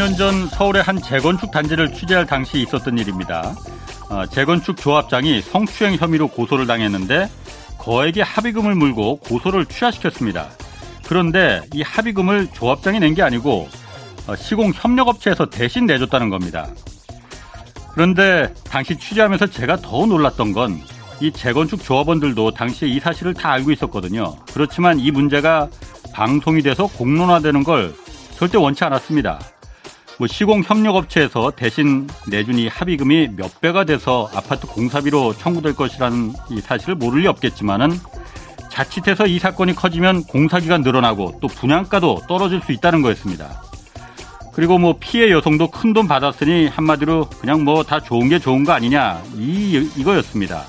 2년 전 서울의 한 재건축 단지를 취재할 당시 있었던 일입니다. 어, 재건축 조합장이 성추행 혐의로 고소를 당했는데 거액의 합의금을 물고 고소를 취하시켰습니다. 그런데 이 합의금을 조합장이 낸 게 아니고 어, 시공 협력업체에서 대신 내줬다는 겁니다. 그런데 당시 취재하면서 제가 더 놀랐던 건 이 재건축 조합원들도 당시에 이 사실을 다 알고 있었거든요. 그렇지만 이 문제가 방송이 돼서 공론화되는 걸 절대 원치 않았습니다. 뭐 시공 협력업체에서 대신 내준 이 합의금이 몇 배가 돼서 아파트 공사비로 청구될 것이라는 이 사실을 모를 리 없겠지만은 자칫해서 이 사건이 커지면 공사기간 늘어나고 또 분양가도 떨어질 수 있다는 거였습니다. 그리고 뭐 피해 여성도 큰 돈 받았으니 한마디로 그냥 뭐 다 좋은 게 좋은 거 아니냐 이 이거였습니다.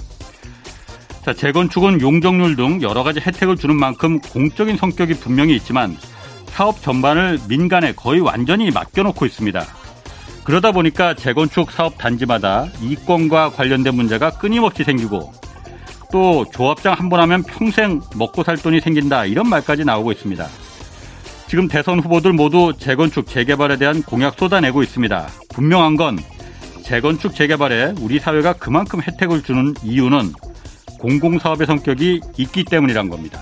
자, 재건축은 용적률 등 여러 가지 혜택을 주는 만큼 공적인 성격이 분명히 있지만 사업 전반을 민간에 거의 완전히 맡겨놓고 있습니다. 그러다 보니까 재건축 사업 단지마다 이권과 관련된 문제가 끊임없이 생기고 또 조합장 한 번 하면 평생 먹고 살 돈이 생긴다 이런 말까지 나오고 있습니다. 지금 대선 후보들 모두 재건축 재개발에 대한 공약 쏟아내고 있습니다. 분명한 건 재건축 재개발에 우리 사회가 그만큼 혜택을 주는 이유는 공공사업의 성격이 있기 때문이란 겁니다.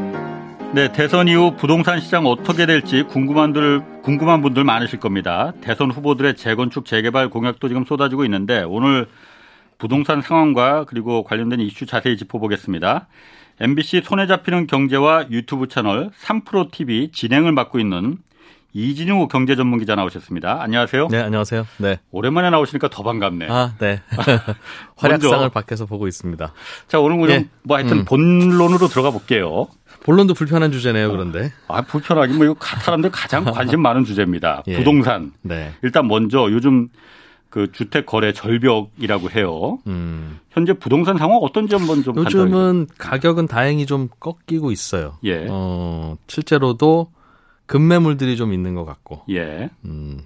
네, 대선 이후 부동산 시장 어떻게 될지 궁금한, 들, 궁금한 분들 많으실 겁니다. 대선 후보들의 재건축, 재개발 공약도 지금 쏟아지고 있는데 오늘 부동산 상황과 그리고 관련된 이슈 자세히 짚어보겠습니다. MBC 손에 잡히는 경제와 유튜브 채널 3프로TV 진행을 맡고 있는 이진우 경제 전문 기자 나오셨습니다. 안녕하세요. 네, 안녕하세요. 네. 오랜만에 나오시니까 더 반갑네. 아, 네. 활약상을 밖에서 보고 있습니다. 자, 오늘 네. 뭐 하여튼 음. 본론으로 들어가 볼게요. 본론도 불편한 주제네요, 그런데. 아, 불편하긴 뭐 이거 사람들 가장 관심 많은 주제입니다. 예. 부동산. 네. 일단 먼저 요즘 그 주택 거래 절벽이라고 해요. 음. 현재 부동산 상황 어떤지 한번 좀 요즘은 가격은 다행히 좀 꺾이고 있어요. 예. 어, 실제로도 급매물들이 좀 있는 것 같고. 예. 음.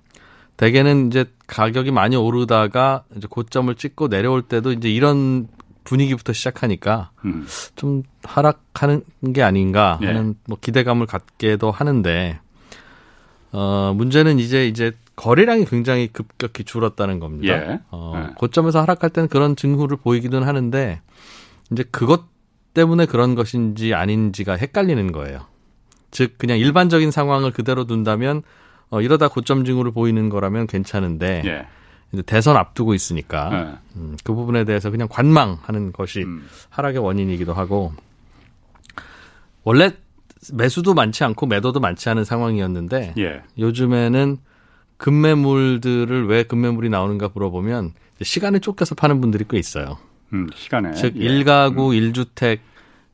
대개는 이제 가격이 많이 오르다가 이제 고점을 찍고 내려올 때도 이제 이런 분위기부터 시작하니까 음. 좀 하락하는 게 아닌가 예. 하는 예. 뭐 기대감을 갖게도 하는데 어 문제는 이제 이제 거래량이 굉장히 급격히 줄었다는 겁니다. 예. 어 예. 고점에서 하락할 때는 그런 증후를 보이기는 하는데 이제 그것 때문에 그런 것인지 아닌지가 헷갈리는 거예요. 즉 그냥 일반적인 상황을 그대로 둔다면 어 이러다 고점 증후를 보이는 거라면 괜찮은데 예. 대선 앞두고 있으니까 네. 음, 그 부분에 대해서 그냥 관망하는 것이 음. 하락의 원인이기도 하고 원래 매수도 많지 않고 매도도 많지 않은 상황이었는데 예. 요즘에는 급매물들을 왜 급매물이 나오는가 물어보면 시간에 쫓겨서 파는 분들이 꽤 있어요. 음, 시간에 즉 예. 1가구 음.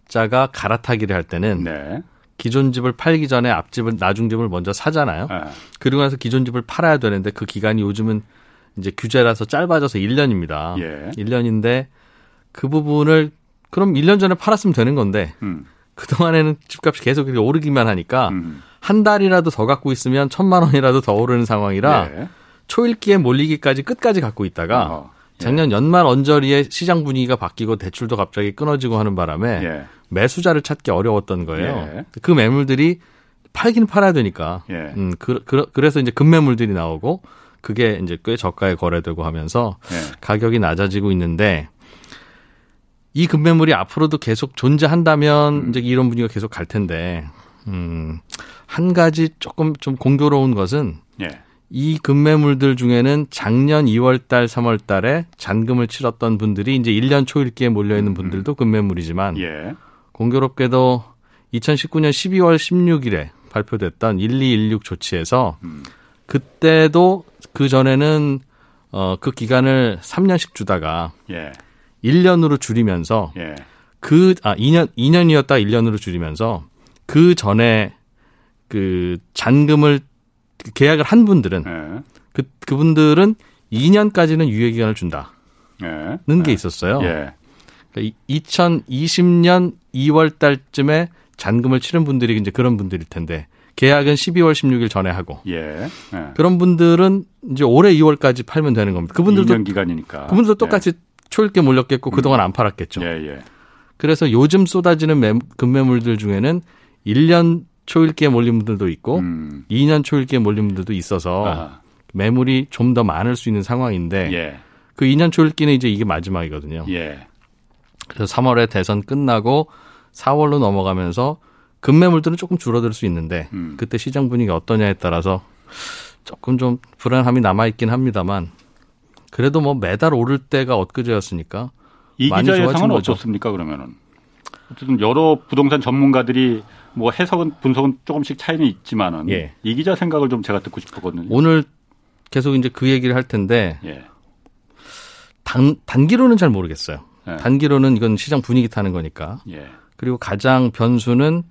1주택자가 갈아타기를 할 때는 네. 기존 집을 팔기 전에 앞집을 나중 집을 먼저 사잖아요. 네. 그리고 나서 기존 집을 팔아야 되는데 그 기간이 요즘은 이제 규제라서 짧아져서 1년입니다. 예. 1년인데 그 부분을 그럼 1년 전에 팔았으면 되는 건데 음. 그동안에는 집값이 계속 이렇게 오르기만 하니까 음. 한 달이라도 더 갖고 있으면 천만 원이라도 더 오르는 상황이라 예. 초읽기에 몰리기까지 끝까지 갖고 있다가 어, 예. 작년 연말 언저리에 시장 분위기가 바뀌고 대출도 갑자기 끊어지고 하는 바람에 예. 매수자를 찾기 어려웠던 거예요. 예. 그 매물들이 팔긴 팔아야 되니까. 예. 음, 그, 그, 그래서 이제 급매물들이 나오고 그게 이제 꽤 저가에 거래되고 하면서 네. 가격이 낮아지고 있는데 이 급매물이 앞으로도 계속 존재한다면 음. 이제 이런 분위기가 계속 갈 텐데 음, 한 가지 조금 좀 공교로운 것은 네. 이 급매물들 중에는 작년 2월 달, 3월 달에 잔금을 치렀던 분들이 이제 1년 초일기에 몰려 있는 음, 음. 분들도 급매물이지만 예. 공교롭게도 2019년 12월 16일에 발표됐던 1216 조치에서 음. 그때도 그 전에는 어, 그 기간을 3년씩 주다가 예. 1년으로 줄이면서 예. 그, 아, 2년, 2년이었다 1년으로 줄이면서 그 전에 그 잔금을 계약을 한 분들은 예. 그, 그분들은 2년까지는 유예 기간을 준다는 예. 게 있었어요. 예. 그러니까 2020년 2월 달쯤에 잔금을 치른 분들이 이제 그런 분들일 텐데 계약은 12월 16일 전에 하고 예. 예. 그런 분들은 이제 올해 2월까지 팔면 되는 겁니다. 그분들도 2년 기간이니까. 그분들도 똑같이 예. 초읽게 몰렸겠고 음. 그동안 안 팔았겠죠. 예, 예. 그래서 요즘 쏟아지는 매, 금매물들 중에는 1년 초읽기에 몰린 분들도 있고 음. 2년 초읽기에 몰린 분들도 있어서 아하. 매물이 좀 더 많을 수 있는 상황인데 예. 그 2년 초읽기는 이제 이게 마지막이거든요. 예. 그래서 3월에 대선 끝나고 4월로 넘어가면서 금매물들은 조금 줄어들 수 있는데 음. 그때 시장 분위기가 어떠냐에 따라서 조금 좀 불안함이 남아 있긴 합니다만 그래도 뭐 매달 오를 때가 엊그제였으니까 이 기자 예상은 어떻습니까 그러면은 어쨌든 여러 부동산 전문가들이 뭐 해석은 분석은 조금씩 차이는 있지만은 예. 이 기자 생각을 좀 제가 듣고 싶었거든요. 오늘 계속 이제 그 얘기를 할 텐데 예. 단, 단기로는 잘 모르겠어요. 예. 단기로는 이건 시장 분위기 타는 거니까. 예. 그리고 가장 변수는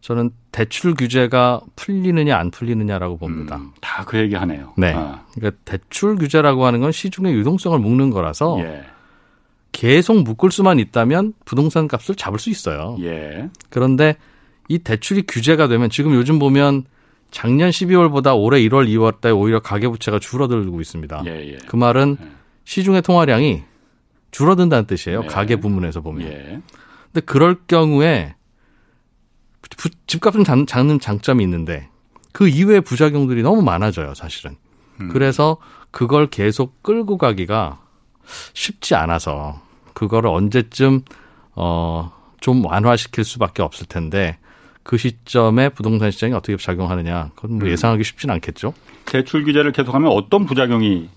저는 대출 규제가 풀리느냐 안 풀리느냐라고 봅니다. 음, 다그 얘기 하네요. 네. 아. 그러니까 대출 규제라고 하는 건 시중의 유동성을 묶는 거라서 예. 계속 묶을 수만 있다면 부동산 값을 잡을 수 있어요. 예. 그런데 이 대출이 규제가 되면 지금 요즘 보면 작년 12월보다 올해 1월, 2월 달 오히려 가계부채가 줄어들고 있습니다. 예, 예. 그 말은 예. 시중의 통화량이 줄어든다는 뜻이에요. 네. 가계 부문에서 보면. 예. 근데 그럴 경우에 집값은 잡는 장점이 있는데 그 이외의 부작용들이 너무 많아져요, 사실은. 음. 그래서 그걸 계속 끌고 가기가 쉽지 않아서 그거를 언제쯤 어 좀 완화시킬 수밖에 없을 텐데 그 시점에 부동산 시장이 어떻게 작용하느냐 그건 뭐 음. 예상하기 쉽지는 않겠죠. 대출 규제를 계속하면 어떤 부작용이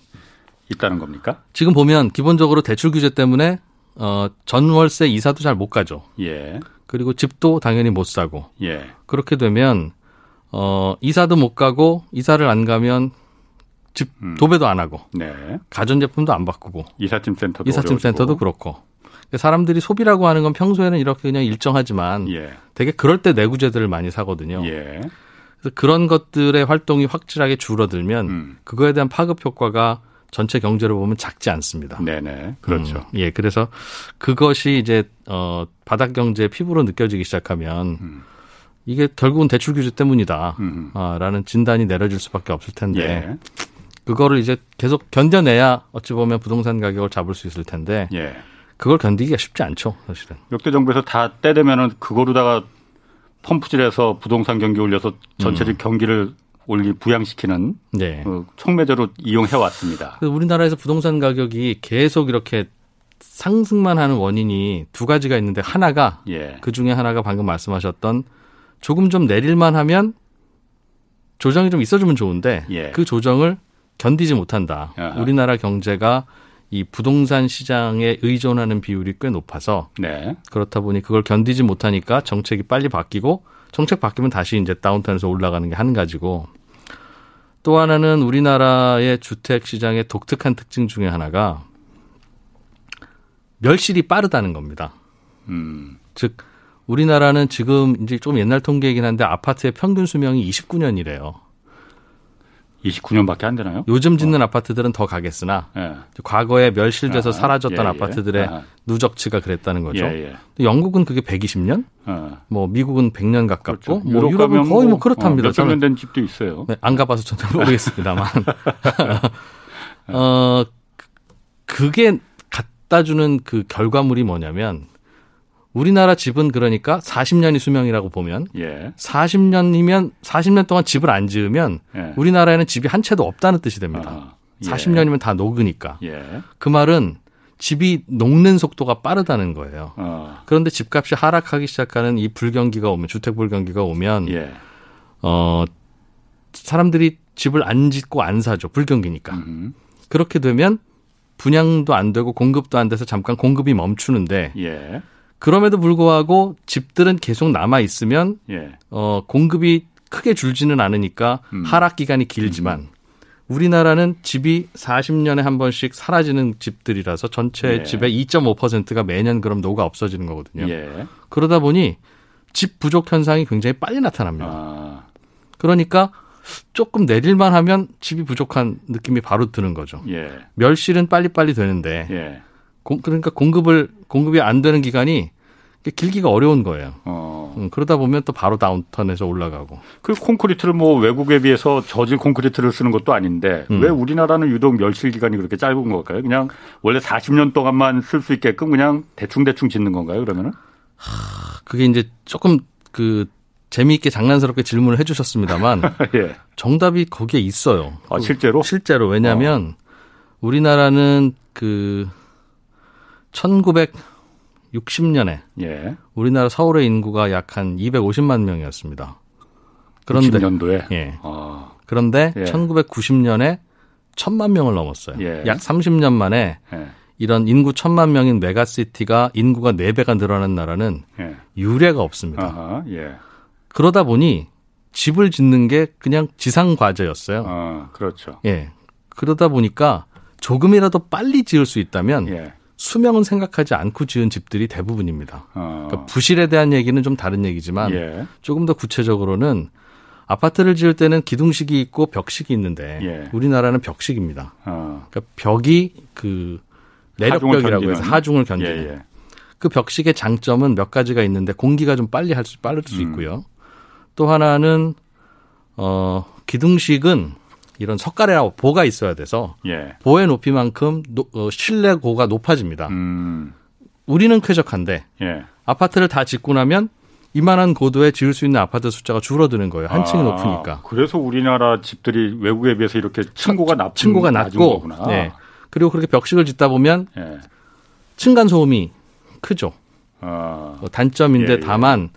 있다는 겁니까? 지금 보면 기본적으로 대출 규제 때문에 어 전월세 이사도 잘 못 가죠. 예. 그리고 집도 당연히 못 사고. 예. 그렇게 되면 어 이사도 못 가고 이사를 안 가면 집 음. 도배도 안 하고. 네. 가전제품도 안 바꾸고. 이삿짐 센터도 이삿짐 센터도 그렇고. 사람들이 소비라고 하는 건 평소에는 이렇게 그냥 일정하지만 예. 되게 그럴 때 내구재들을 많이 사거든요. 예. 그래서 그런 것들의 활동이 확실하게 줄어들면 음. 그거에 대한 파급 효과가 전체 경제를 보면 작지 않습니다. 네네. 그렇죠. 음, 예. 그래서 그것이 이제 어 바닥 경제 피부로 느껴지기 시작하면 음. 이게 결국은 대출 규제 때문이다. 음. 아, 라는 진단이 내려질 수밖에 없을 텐데 예. 그거를 이제 계속 견뎌내야 어찌 보면 부동산 가격을 잡을 수 있을 텐데 예. 그걸 견디기가 쉽지 않죠, 사실은. 역대 정부에서 다 때되면은 그거로다가 펌프질해서 부동산 경기 올려서 전체적 음. 경기를 올리 부양시키는 네. 어, 촉매제로 이용해 왔습니다. 우리나라에서 부동산 가격이 계속 이렇게 상승만 하는 원인이 두 가지가 있는데 하나가 예. 그 중에 하나가 방금 말씀하셨던 조금 좀 내릴만 하면 조정이 좀 있어주면 좋은데 예. 그 조정을 견디지 못한다. 아하. 우리나라 경제가 이 부동산 시장에 의존하는 비율이 꽤 높아서 네. 그렇다 보니 그걸 견디지 못하니까 정책이 빨리 바뀌고 정책 바뀌면 다시 이제 다운타운에서 올라가는 게 한 가지고 또 하나는 우리나라의 주택 시장의 독특한 특징 중에 하나가 멸실이 빠르다는 겁니다. 음. 즉 우리나라는 지금 이제 좀 옛날 통계이긴 한데 아파트의 평균 수명이 29년이래요. 29년밖에 안 되나요? 요즘 짓는 어. 아파트들은 더 가겠으나 예. 과거에 멸실돼서 아, 사라졌던 예, 예. 아파트들의 아. 누적치가 그랬다는 거죠. 예, 예. 영국은 그게 120년, 어. 뭐 미국은 100년 가깝고, 그렇죠. 뭐 유럽은 거의 뭐 그렇답니다. 어, 몇년 된 집도 있어요. 네, 안 가봐서 저는 모르겠습니다만, 어 그게 갖다 주는 그 결과물이 뭐냐면 우리나라 집은 그러니까 40년이 수명이라고 보면 예. 40년이면 40년 동안 집을 안 지으면 예. 우리나라에는 집이 한 채도 없다는 뜻이 됩니다. 아, 예. 40년이면 다 녹으니까. 예. 그 말은 집이 녹는 속도가 빠르다는 거예요. 어. 그런데 집값이 하락하기 시작하는 이 불경기가 오면 주택 불경기가 오면 예. 어 사람들이 집을 안 짓고 안 사죠. 불경기니까. 음 그렇게 되면 분양도 안 되고 공급도 안 돼서 잠깐 공급이 멈추는데 예. 그럼에도 불구하고 집들은 계속 남아 있으면 예. 어 공급이 크게 줄지는 않으니까 음. 하락 기간이 길지만 음. 우리나라는 집이 40년에 한 번씩 사라지는 집들이라서 전체 예. 집의 2.5%가 매년 그럼 노가 없어지는 거거든요. 예. 그러다 보니 집 부족 현상이 굉장히 빨리 나타납니다. 아. 그러니까 조금 내릴만 하면 집이 부족한 느낌이 바로 드는 거죠. 예. 멸실은 빨리빨리 되는데 예. 공, 그러니까 공급을 공급이 안 되는 기간이 길기가 어려운 거예요. 어. 음, 그러다 보면 또 바로 다운턴에서 올라가고. 그 콘크리트를 뭐 외국에 비해서 저질 콘크리트를 쓰는 것도 아닌데 음. 왜 우리나라는 유독 멸실 기간이 그렇게 짧은 걸까요? 그냥 원래 40년 동안만 쓸 수 있게끔 그냥 대충 대충 짓는 건가요? 그러면은? 하, 그게 이제 조금 그 재미있게 장난스럽게 질문을 해주셨습니다만 예. 정답이 거기에 있어요. 아, 실제로? 실제로 왜냐하면 어. 우리나라는 그 1960년에 예. 우리나라 서울의 인구가 약 한 250만 명이었습니다. 그런데 60년도에 예. 아. 그런데 예. 1990년에 1000만 명을 넘었어요. 예. 약 30년 만에 예. 이런 인구 1000만 명인 메가시티가 인구가 4배가 늘어난 나라는 예. 유례가 없습니다. 아하, 예. 그러다 보니 집을 짓는 게 그냥 지상 과제였어요. 아, 그렇죠. 예. 그러다 보니까 조금이라도 빨리 지을 수 있다면 예. 수명은 생각하지 않고 지은 집들이 대부분입니다. 어. 그러니까 부실에 대한 얘기는 좀 다른 얘기지만 예. 조금 더 구체적으로는 아파트를 지을 때는 기둥식이 있고 벽식이 있는데 예. 우리나라는 벽식입니다. 어. 그러니까 벽이 그 내력벽이라고 해서 하중을 견디는. 예, 예. 그 벽식의 장점은 몇 가지가 있는데 공기가 좀 빨리 할 수 빠를 수 음. 있고요. 또 하나는 어 기둥식은 이런 서까래라고 보가 있어야 돼서 예. 보의 높이만큼 노, 어, 실내 고가 높아집니다. 음. 우리는 쾌적한데 예. 아파트를 다 짓고 나면 이만한 고도에 지을 수 있는 아파트 숫자가 줄어드는 거예요. 한 층이 아, 높으니까. 그래서 우리나라 집들이 외국에 비해서 이렇게 층고가 낮은 층고가 낮고 네. 그리고 그렇게 벽식을 짓다 보면 예. 층간 소음이 크죠. 아. 뭐 단점인데 예, 예. 다만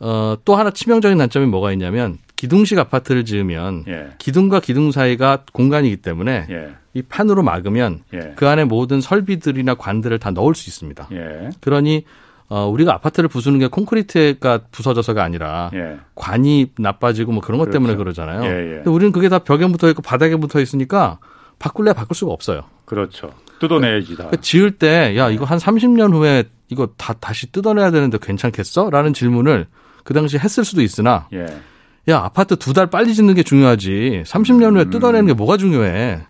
어, 또 하나 치명적인 단점이 뭐가 있냐면 기둥식 아파트를 지으면 예. 기둥과 기둥 사이가 공간이기 때문에 예. 이 판으로 막으면 예. 그 안에 모든 설비들이나 관들을 다 넣을 수 있습니다. 예. 그러니 어, 우리가 아파트를 부수는 게 콘크리트가 부서져서가 아니라 예. 관이 나빠지고 뭐 그런 것 그렇죠. 때문에 그러잖아요. 예, 근데 우리는 그게 다 벽에 붙어 있고 바닥에 붙어 있으니까 바꿀래 바꿀 수가 없어요. 그렇죠. 뜯어내야지 다. 그러니까 지을 때 야 이거 한 30년 후에 이거 다 다시 뜯어내야 되는데 괜찮겠어? 라는 질문을 그 당시 했을 수도 있으나 예. 야 아파트 두 달 빨리 짓는 게 중요하지 30년 후에 음. 뜯어내는 게 뭐가 중요해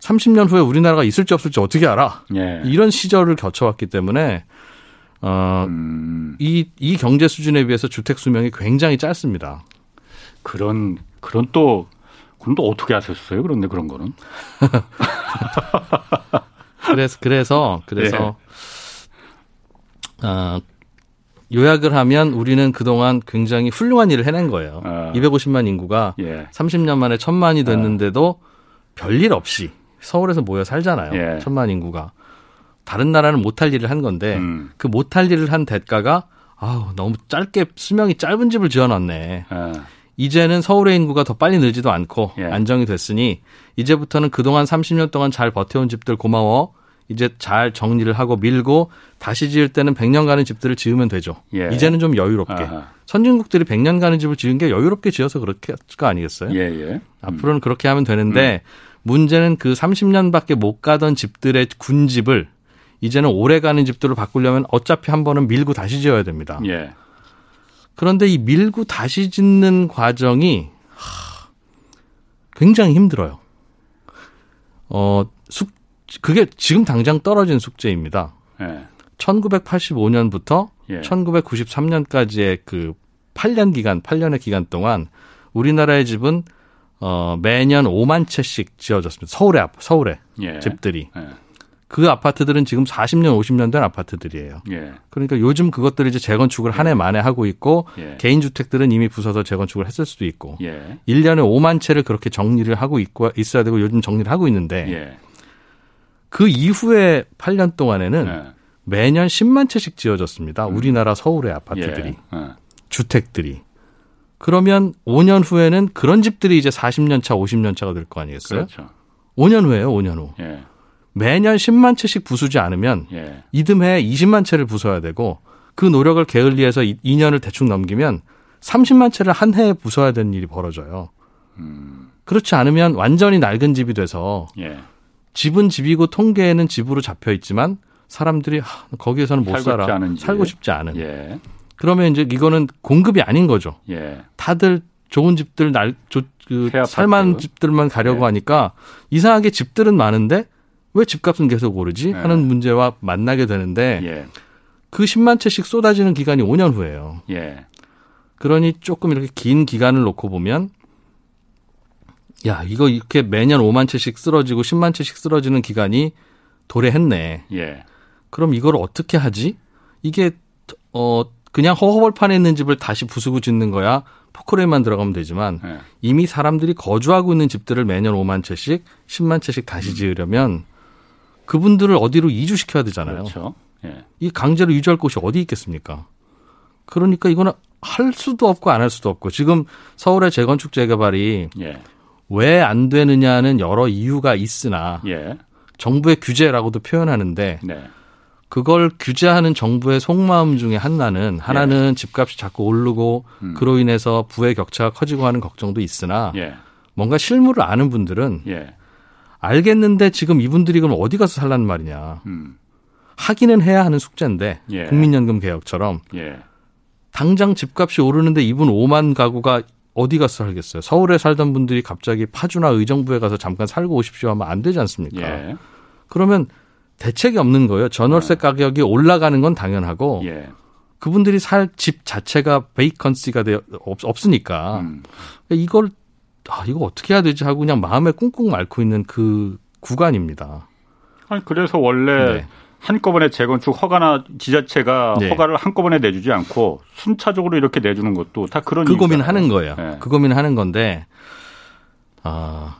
30년 후에 우리나라가 있을지 없을지 어떻게 알아 예. 이런 시절을 겪어왔기 때문에 어, 음. 이, 이 경제 수준에 비해서 주택 수명이 굉장히 짧습니다. 그런, 그런 또, 그럼 또 어떻게 하셨어요? 그런데 그런 거는? 그래서, 그래서, 그래서, 예. 어, 요약을 하면 우리는 그동안 굉장히 훌륭한 일을 해낸 거예요. 어. 250만 인구가 예. 30년 만에 천만이 됐는데도 어. 별일 없이 서울에서 모여 살잖아요. 예. 천만 인구가. 다른 나라는 못할 일을 한 건데 음. 그 못할 일을 한 대가가 아우 너무 짧게 수명이 짧은 집을 지어놨네. 어. 이제는 서울의 인구가 더 빨리 늘지도 않고 예. 안정이 됐으니 이제부터는 그동안 30년 동안 잘 버텨온 집들 고마워. 이제 잘 정리를 하고 밀고 다시 지을 때는 100년 가는 집들을 지으면 되죠. 예. 이제는 좀 여유롭게. 아하. 선진국들이 100년 가는 집을 지은 게 여유롭게 지어서 그렇게 거 아니겠어요? 예, 예. 음. 앞으로는 그렇게 하면 되는데 음. 문제는 그 30년밖에 못 가던 집들의 군집을 이제는 오래 가는 집들을 바꾸려면 어차피 한 번은 밀고 다시 지어야 됩니다. 예. 그런데 이 밀고 다시 짓는 과정이 굉장히 힘들어요. 어, 숙, 그게 지금 당장 떨어진 숙제입니다. 예. 1985년부터 예. 1993년까지의 그 8년 기간, 8년의 기간 동안 우리나라의 집은 어, 매년 5만 채씩 지어졌습니다. 서울에, 서울에 예. 집들이. 예. 그 아파트들은 지금 40년, 50년 된 아파트들이에요. 예. 그러니까 요즘 그것들을 이제 재건축을 한 해 만에 하고 있고 예. 개인 주택들은 이미 부서서 재건축을 했을 수도 있고 예. 1년에 5만 채를 그렇게 정리를 하고 있고 있어야 되고 요즘 정리를 하고 있는데 예. 그 이후에 8년 동안에는 네. 매년 10만 채씩 지어졌습니다. 음. 우리나라 서울의 아파트들이. 예. 네. 주택들이. 그러면 5년 후에는 그런 집들이 이제 40년 차, 50년 차가 될 거 아니겠어요? 그렇죠. 5년 후에요, 5년 후. 예. 매년 10만 채씩 부수지 않으면 예. 이듬해 20만 채를 부숴야 되고 그 노력을 게을리해서 2년을 대충 넘기면 30만 채를 한 해에 부숴야 되는 일이 벌어져요. 음. 그렇지 않으면 완전히 낡은 집이 돼서 예. 집은 집이고 통계에는 집으로 잡혀 있지만 사람들이 하, 거기에서는 못 살아 살고 싶지 않은. 예. 그러면 이제 이거는 공급이 아닌 거죠. 예. 다들 좋은 집들 날, 조, 그 살만 집들만 가려고 네. 하니까 이상하게 집들은 많은데 왜 집값은 계속 오르지? 네. 하는 문제와 만나게 되는데 예. 그 10만 채씩 쏟아지는 기간이 5년 후예요. 예. 그러니 조금 이렇게 긴 기간을 놓고 보면 야, 이거 이렇게 매년 5만 채씩 쓰러지고 10만 채씩 쓰러지는 기간이 도래했네. 예. 그럼 이걸 어떻게 하지? 이게 어 그냥 허허벌판에 있는 집을 다시 부수고 짓는 거야. 포크레인만 들어가면 되지만 예. 이미 사람들이 거주하고 있는 집들을 매년 5만 채씩, 10만 채씩 다시 음. 지으려면 그분들을 어디로 이주시켜야 되잖아요. 그렇죠. 예. 이 강제로 이주할 곳이 어디 있겠습니까? 그러니까 이거는 할 수도 없고 안 할 수도 없고 지금 서울의 재건축 재개발이 예. 왜 안 되느냐는 여러 이유가 있으나 예. 정부의 규제라고도 표현하는데 네. 그걸 규제하는 정부의 속마음 중에 하나는 하나는 예. 집값이 자꾸 오르고 음. 그로 인해서 부의 격차가 커지고 하는 걱정도 있으나 예. 뭔가 실물을 아는 분들은 예. 알겠는데 지금 이분들이 그럼 어디 가서 살라는 말이냐. 음. 하기는 해야 하는 숙제인데 예. 국민연금 개혁처럼 예. 당장 집값이 오르는데 이분 5만 가구가 어디 가서 살겠어요? 서울에 살던 분들이 갑자기 파주나 의정부에 가서 잠깐 살고 오십시오 하면 안 되지 않습니까? 예. 그러면 대책이 없는 거예요. 전월세 예. 가격이 올라가는 건 당연하고 예. 그분들이 살 집 자체가 베이컨시가 되, 없, 없으니까 음. 이걸 아, 이거 어떻게 해야 되지 하고 그냥 마음에 꿍꿍 앓고 있는 그 구간입니다. 아니 그래서 원래 네. 한꺼번에 재건축 허가나 지자체가 네. 허가를 한꺼번에 내주지 않고 순차적으로 이렇게 내주는 것도 다 그런 그 고민을 하는 거예요. 네. 그 고민을 하는 건데 아.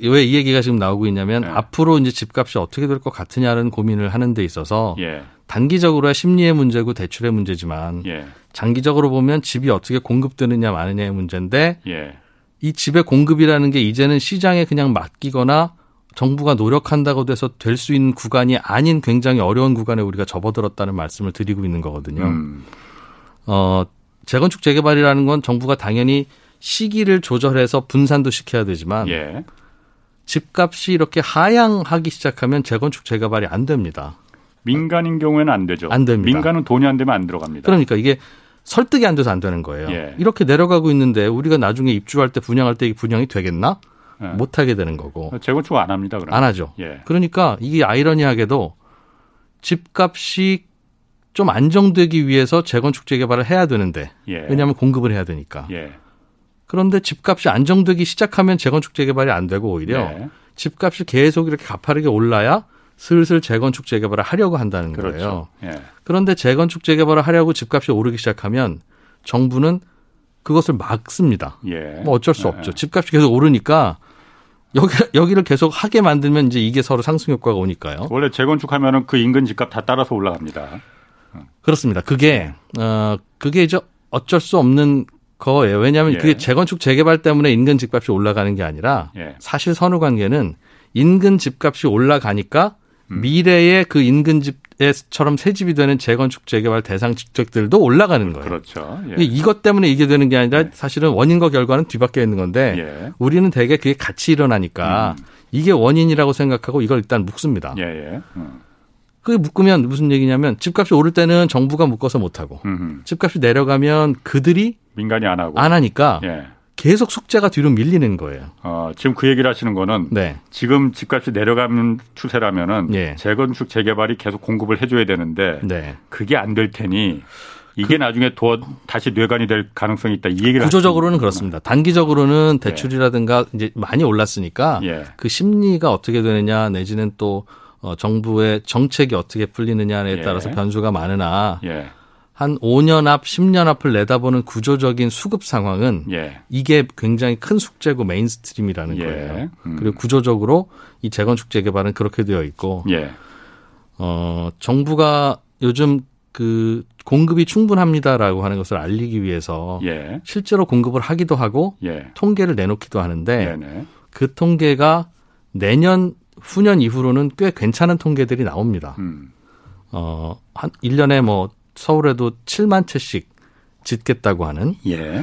왜이 얘기가 지금 나오고 있냐면 네. 앞으로 이제 집값이 어떻게 될 것 같으냐는 고민을 하는 데 있어서 예. 단기적으로야 심리의 문제고 대출의 문제지만 예. 장기적으로 보면 집이 어떻게 공급되느냐 마느냐의 문제인데 예. 이 집의 공급이라는 게 이제는 시장에 그냥 맡기거나 정부가 노력한다고 돼서 될 수 있는 구간이 아닌 굉장히 어려운 구간에 우리가 접어들었다는 말씀을 드리고 있는 거거든요. 음. 어, 재건축 재개발이라는 건 정부가 당연히 시기를 조절해서 분산도 시켜야 되지만 예. 집값이 이렇게 하향하기 시작하면 재건축 재개발이 안 됩니다. 민간인 경우에는 안 되죠. 안 됩니다. 민간은 돈이 안 되면 안 들어갑니다. 그러니까 이게 설득이 안 돼서 안 되는 거예요. 예. 이렇게 내려가고 있는데 우리가 나중에 입주할 때 분양할 때 분양이 되겠나? 예. 못 하게 되는 거고. 재건축 안 합니다. 그러면. 안 하죠. 예. 그러니까 이게 아이러니하게도 집값이 좀 안정되기 위해서 재건축 재개발을 해야 되는데 예. 왜냐하면 공급을 해야 되니까. 예. 그런데 집값이 안정되기 시작하면 재건축 재개발이 안 되고 오히려 예. 집값이 계속 이렇게 가파르게 올라야 슬슬 재건축 재개발을 하려고 한다는 그렇죠. 거예요. 예. 그런데 재건축 재개발을 하려고 집값이 오르기 시작하면 정부는 그것을 막습니다. 예. 뭐 어쩔 수 예. 없죠. 집값이 계속 오르니까 여기 여기를 계속 하게 만들면 이제 이게 서로 상승 효과가 오니까요. 원래 재건축하면은 그 인근 집값 다 따라서 올라갑니다. 그렇습니다. 그게 어 그게 이제 어쩔 수 없는 거예요. 왜냐하면 예. 그게 재건축 재개발 때문에 인근 집값이 올라가는 게 아니라 예. 사실 선후 관계는 인근 집값이 올라가니까 음. 미래의 그 인근 집에 처럼 새 집이 되는 재건축 재개발 대상 주택들도 올라가는 거예요. 그렇죠. 예. 이것 때문에 이게 되는 게 아니라 예. 사실은 원인과 결과는 뒤바뀌어 있는 건데 예. 우리는 대개 그게 같이 일어나니까 음. 이게 원인이라고 생각하고 이걸 일단 묶습니다. 예, 예. 음. 그게 묶으면 무슨 얘기냐면 집값이 오를 때는 정부가 묶어서 못 하고 집값이 내려가면 그들이 민간이 안 하고 안 하니까 예. 계속 숙제가 뒤로 밀리는 거예요. 어, 지금 그 얘기를 하시는 거는 네. 지금 집값이 내려가는 추세라면은 네. 재건축 재개발이 계속 공급을 해줘야 되는데 네. 그게 안 될 테니 이게 그, 나중에 더 다시 뇌관이 될 가능성이 있다. 이 얘기를 구조적으로는 그렇습니다. 단기적으로는 네. 대출이라든가 이제 많이 올랐으니까 예. 그 심리가 어떻게 되느냐 내지는 또 어, 정부의 정책이 어떻게 풀리느냐에 예. 따라서 예. 변수가 많으나 예. 한 5년 앞, 10년 앞을 내다보는 구조적인 수급 상황은 예. 이게 굉장히 큰 숙제고 mainstream이라는 예. 거예요. 음. 그리고 구조적으로 이 재건축 재개발은 그렇게 되어 있고 예. 어, 정부가 요즘 그 공급이 충분합니다라고 하는 것을 알리기 위해서 예. 실제로 공급을 하기도 하고 예. 통계를 내놓기도 하는데 네네. 그 통계가 내년 후년 이후로는 꽤 괜찮은 통계들이 나옵니다. 음. 어, 한 1년에 뭐 서울에도 7만 채씩 짓겠다고 하는 예.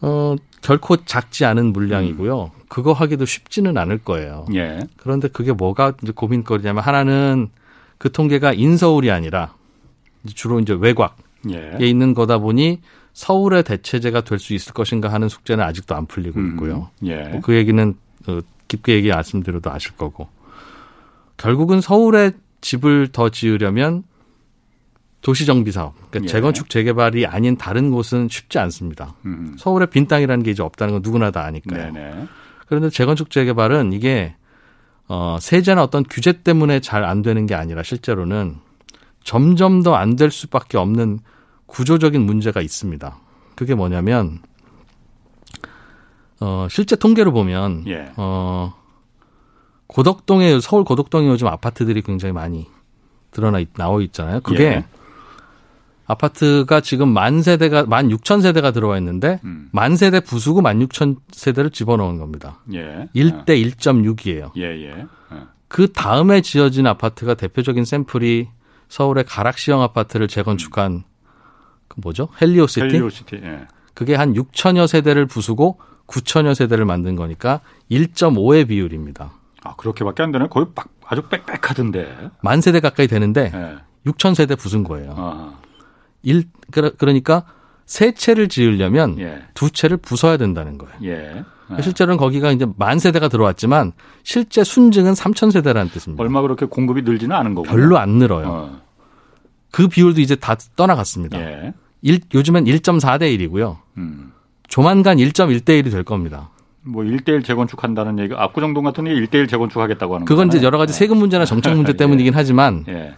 어, 결코 작지 않은 물량이고요. 음. 그거 하기도 쉽지는 않을 거예요. 예. 그런데 그게 뭐가 이제 고민거리냐면 하나는 그 통계가 인서울이 아니라 주로 이제 외곽에 예. 있는 거다 보니 서울의 대체제가 될 수 있을 것인가 하는 숙제는 아직도 안 풀리고 음, 있고요. 음, 예. 뭐그 얘기는 어, 깊게 얘기 말씀드려도 아실 거고. 결국은 서울에 집을 더 지으려면 도시정비 사업, 그러니까 예. 재건축 재개발이 아닌 다른 곳은 쉽지 않습니다. 음. 서울에 빈 땅이라는 게 이제 없다는 건 누구나 다 아니까요. 네네. 그런데 재건축 재개발은 이게 어, 세제나 어떤 규제 때문에 잘 안 되는 게 아니라 실제로는 점점 더 안 될 수밖에 없는 구조적인 문제가 있습니다. 그게 뭐냐면 어, 실제 통계를 보면 예. 어, 고덕동에 서울 고덕동에 요즘 아파트들이 굉장히 많이 드러나 나와 있잖아요. 그게 예. 아파트가 지금 만 세대가 만 육천 세대가 들어와 있는데 음. 만 세대 부수고 만 육천 세대를 집어넣은 겁니다. 예. 1대 1.6이에요. 예, 예. 예. 그 다음에 지어진 아파트가 대표적인 샘플이 서울의 가락시영 아파트를 재건축한 그 뭐죠? 헬리오시티. 헬리오시티. 예. 그게 한 6천여 세대를 부수고 9천여 세대를 만든 거니까 1.5의 비율입니다. 아 그렇게밖에 안 되네. 거의 아주 빽빽하던데. 만 세대 가까이 되는데 예. 6천 세대 부순 거예요. 아. 일 그러니까 세 채를 지으려면 예. 두 채를 부숴야 된다는 거예요. 예. 예. 실제로는 거기가 이제 만 세대가 들어왔지만 실제 순증은 3천 세대라는 뜻입니다. 얼마 그렇게 공급이 늘지는 않은 거고 별로 안 늘어요. 어. 그 비율도 이제 다 떠나갔습니다. 예. 1, 요즘엔 1.4대 1이고요. 음. 조만간 1.1대 1이 될 겁니다. 뭐 1대1 재건축한다는 얘기, 압구정동 같은 게 1대1 재건축하겠다고 하는 그건 거잖아요. 이제 여러 가지 세금 문제나 정책 문제 예. 때문이긴 하지만 예.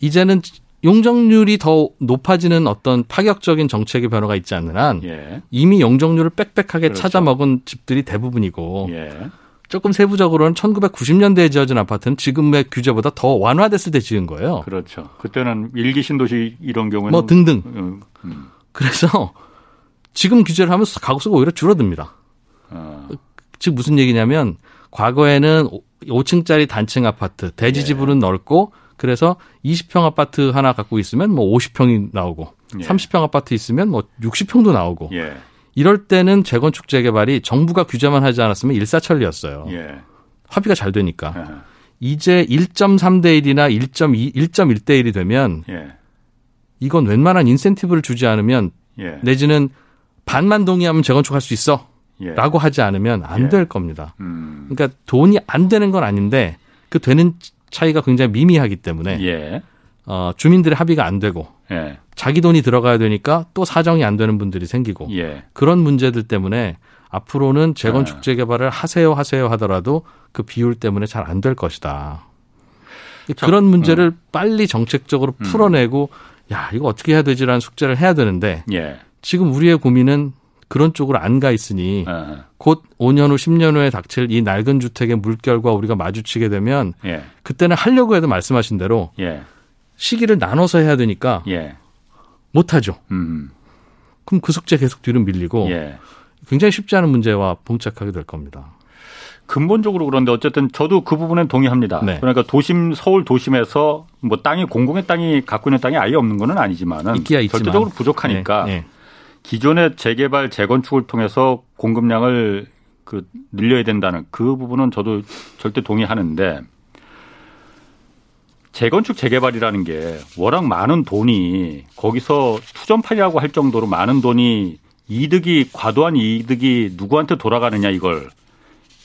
이제는 용적률이 더 높아지는 어떤 파격적인 정책의 변화가 있지 않는 한 예. 이미 용적률을 빽빽하게 그렇죠. 찾아먹은 집들이 대부분이고 예. 조금 세부적으로는 1990년대에 지어진 아파트는 지금의 규제보다 더 완화됐을 때 지은 거예요. 그렇죠. 그때는 일기 신도시 이런 경우에는 뭐 등등. 음, 음. 그래서 지금 규제를 하면 가구수가 오히려 줄어듭니다. 어. 즉 무슨 얘기냐면 과거에는 5층짜리 단층 아파트 대지지부는 예. 넓고 그래서 20평 아파트 하나 갖고 있으면 뭐 50평이 나오고 예. 30평 아파트 있으면 뭐 60평도 나오고 예. 이럴 때는 재건축 재개발이 정부가 규제만 하지 않았으면 일사천리였어요. 예. 합의가 잘 되니까. 예. 이제 1.3대 1이나 1.2, 1.1대 1이 되면 예. 이건 웬만한 인센티브를 주지 않으면 예. 내지는 반만 동의하면 재건축할 수 있어. 라고 하지 않으면 안 될 겁니다. 음. 그러니까 돈이 안 되는 건 아닌데 그 되는 차이가 굉장히 미미하기 때문에 예. 어, 주민들의 합의가 안 되고 예. 자기 돈이 들어가야 되니까 또 사정이 안 되는 분들이 생기고 예. 그런 문제들 때문에 앞으로는 재건축 예. 재개발을 하세요 하세요 하더라도 그 비율 때문에 잘 안 될 것이다. 저, 그런 문제를 음. 빨리 정책적으로 음. 풀어내고 야 이거 어떻게 해야 되지라는 숙제를 해야 되는데 예. 지금 우리의 고민은 그런 쪽으로 안 가 있으니 어. 곧 5년 후 10년 후에 닥칠 이 낡은 주택의 물결과 우리가 마주치게 되면 예. 그때는 하려고 해도 말씀하신 대로 예. 시기를 나눠서 해야 되니까 예. 못 하죠. 음. 그럼 그 숙제 계속 뒤로 밀리고 예. 굉장히 쉽지 않은 문제와 봉착하게 될 겁니다. 근본적으로 그런데 어쨌든 저도 그 부분엔 동의합니다. 네. 그러니까 도심 서울 도심에서 뭐 땅이 공공의 땅이 갖고 있는 땅이 아예 없는 거는 아니지만은 절대적으로 부족하니까 네. 네. 기존의 재개발 재건축을 통해서 공급량을 그 늘려야 된다는 그 부분은 저도 절대 동의하는데 재건축 재개발이라는 게 워낙 많은 돈이 거기서 투전팔이라고 할 정도로 많은 돈이 이득이 과도한 이득이 누구한테 돌아가느냐 이걸